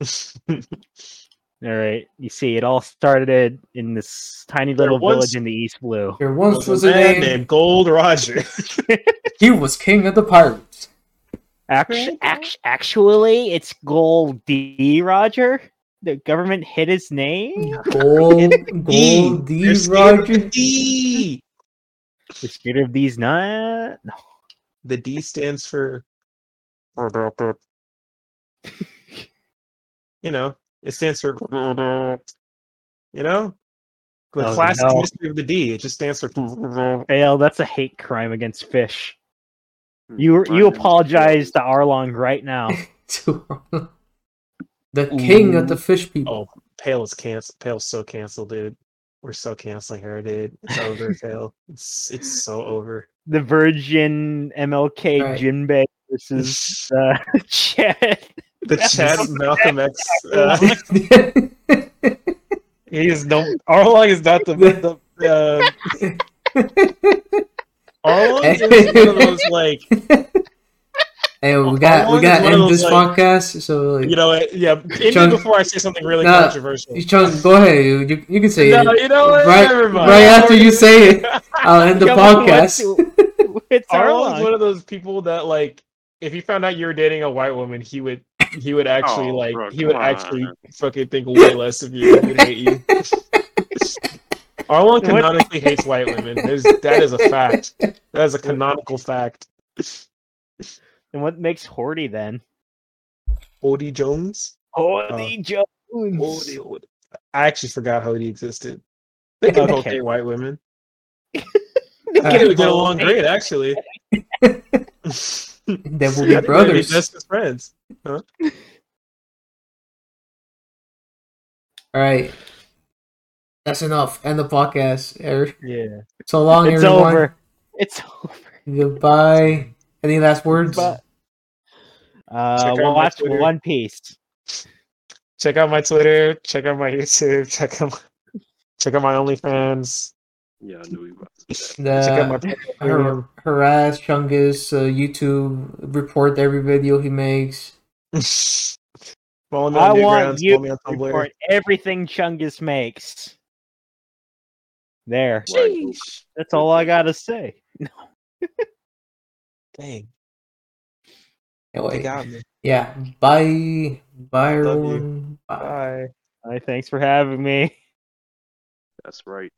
Speaker 2: All right. You see, it all started in this tiny little
Speaker 3: once-
Speaker 2: village in the East Blue.
Speaker 1: There once
Speaker 3: was
Speaker 1: was
Speaker 3: a
Speaker 1: a
Speaker 3: man named Gold Roger.
Speaker 1: He was king of the pirates.
Speaker 2: Actu- act- actually, it's Gold D. Roger. The government hid his name.
Speaker 1: Gold, gold D.
Speaker 3: They're of
Speaker 1: Roger.
Speaker 3: D.
Speaker 2: The spirit of these nut. No.
Speaker 3: The D stands for. You know, it stands for. You know, the
Speaker 2: Oh,
Speaker 3: classic
Speaker 2: no.
Speaker 3: mystery of the D. It just stands for.
Speaker 2: Fail. That's a hate crime against fish.
Speaker 4: Hmm,
Speaker 2: You
Speaker 4: my
Speaker 2: you apologize to Arlong right now.
Speaker 1: the king of the fish people.
Speaker 3: Oh, Pale is canceled. Pale's so canceled, dude. We're so canceling her, dude. It's over, Pale. It's it's so over.
Speaker 2: The Virgin MLK
Speaker 1: Right.
Speaker 2: Jinbei versus uh, Chad.
Speaker 3: The Chad Malcolm X. Uh, he is no. Arlong is not the. the uh, Arlong is one of those like
Speaker 1: hey, we
Speaker 3: Arlong
Speaker 1: got we got
Speaker 3: one
Speaker 1: to end this
Speaker 3: like-
Speaker 1: podcast. So like,
Speaker 3: you know. what, Yeah, end
Speaker 1: Chunk-
Speaker 3: before I say something really
Speaker 1: Nah,
Speaker 3: controversial.
Speaker 1: Chunk, go ahead. You, you, you can say
Speaker 3: No,
Speaker 1: it.
Speaker 3: you know what?
Speaker 1: Right-
Speaker 3: Never mind.
Speaker 1: right after you say it. I'll end the podcast.
Speaker 2: what's- It's
Speaker 3: Arlong's
Speaker 2: Arlong.
Speaker 3: one of those people that like if he found out you were dating a white woman, he would he would actually
Speaker 4: Oh,
Speaker 3: like
Speaker 4: bro,
Speaker 3: he would
Speaker 4: come
Speaker 3: actually
Speaker 4: on.
Speaker 3: fucking think way less of you. He would hate you. Arlong
Speaker 2: What?
Speaker 3: canonically hates white women. There's, that is a fact. That is a canonical fact.
Speaker 2: And what makes Hody then?
Speaker 3: Hody Jones.
Speaker 2: Horty Jones.
Speaker 3: Hody, Hody. I actually forgot Hody existed. They can both
Speaker 2: Okay.
Speaker 3: date white women.
Speaker 1: Uh,
Speaker 3: They would get along great, actually.
Speaker 1: They will be
Speaker 3: think they'd
Speaker 1: brothers.
Speaker 3: best as friends.
Speaker 1: All right. That's enough. End the podcast. Er,
Speaker 3: Yeah.
Speaker 1: So long,
Speaker 2: It's
Speaker 1: everyone.
Speaker 2: over. It's over.
Speaker 1: Goodbye. Any last words?
Speaker 2: But- Uh,
Speaker 3: Check out
Speaker 2: we'll
Speaker 3: my
Speaker 2: watch
Speaker 3: Twitter.
Speaker 2: One Piece.
Speaker 3: check out my Twitter, check out my YouTube, check out my, check out my OnlyFans,
Speaker 4: Yeah, I knew he was. about to say that.
Speaker 3: my
Speaker 1: The har- harass Chungus uh, YouTube report every video he makes.
Speaker 3: Follow me
Speaker 2: I want you
Speaker 3: follow me on
Speaker 2: to report everything Chungus makes. There.
Speaker 4: Right.
Speaker 2: That's all I gotta say.
Speaker 3: Dang,
Speaker 1: Anyway,
Speaker 3: they got me.
Speaker 1: yeah. Bye. Bye, everyone. Bye.
Speaker 3: Bye.
Speaker 2: All right, thanks for having me.
Speaker 4: That's right.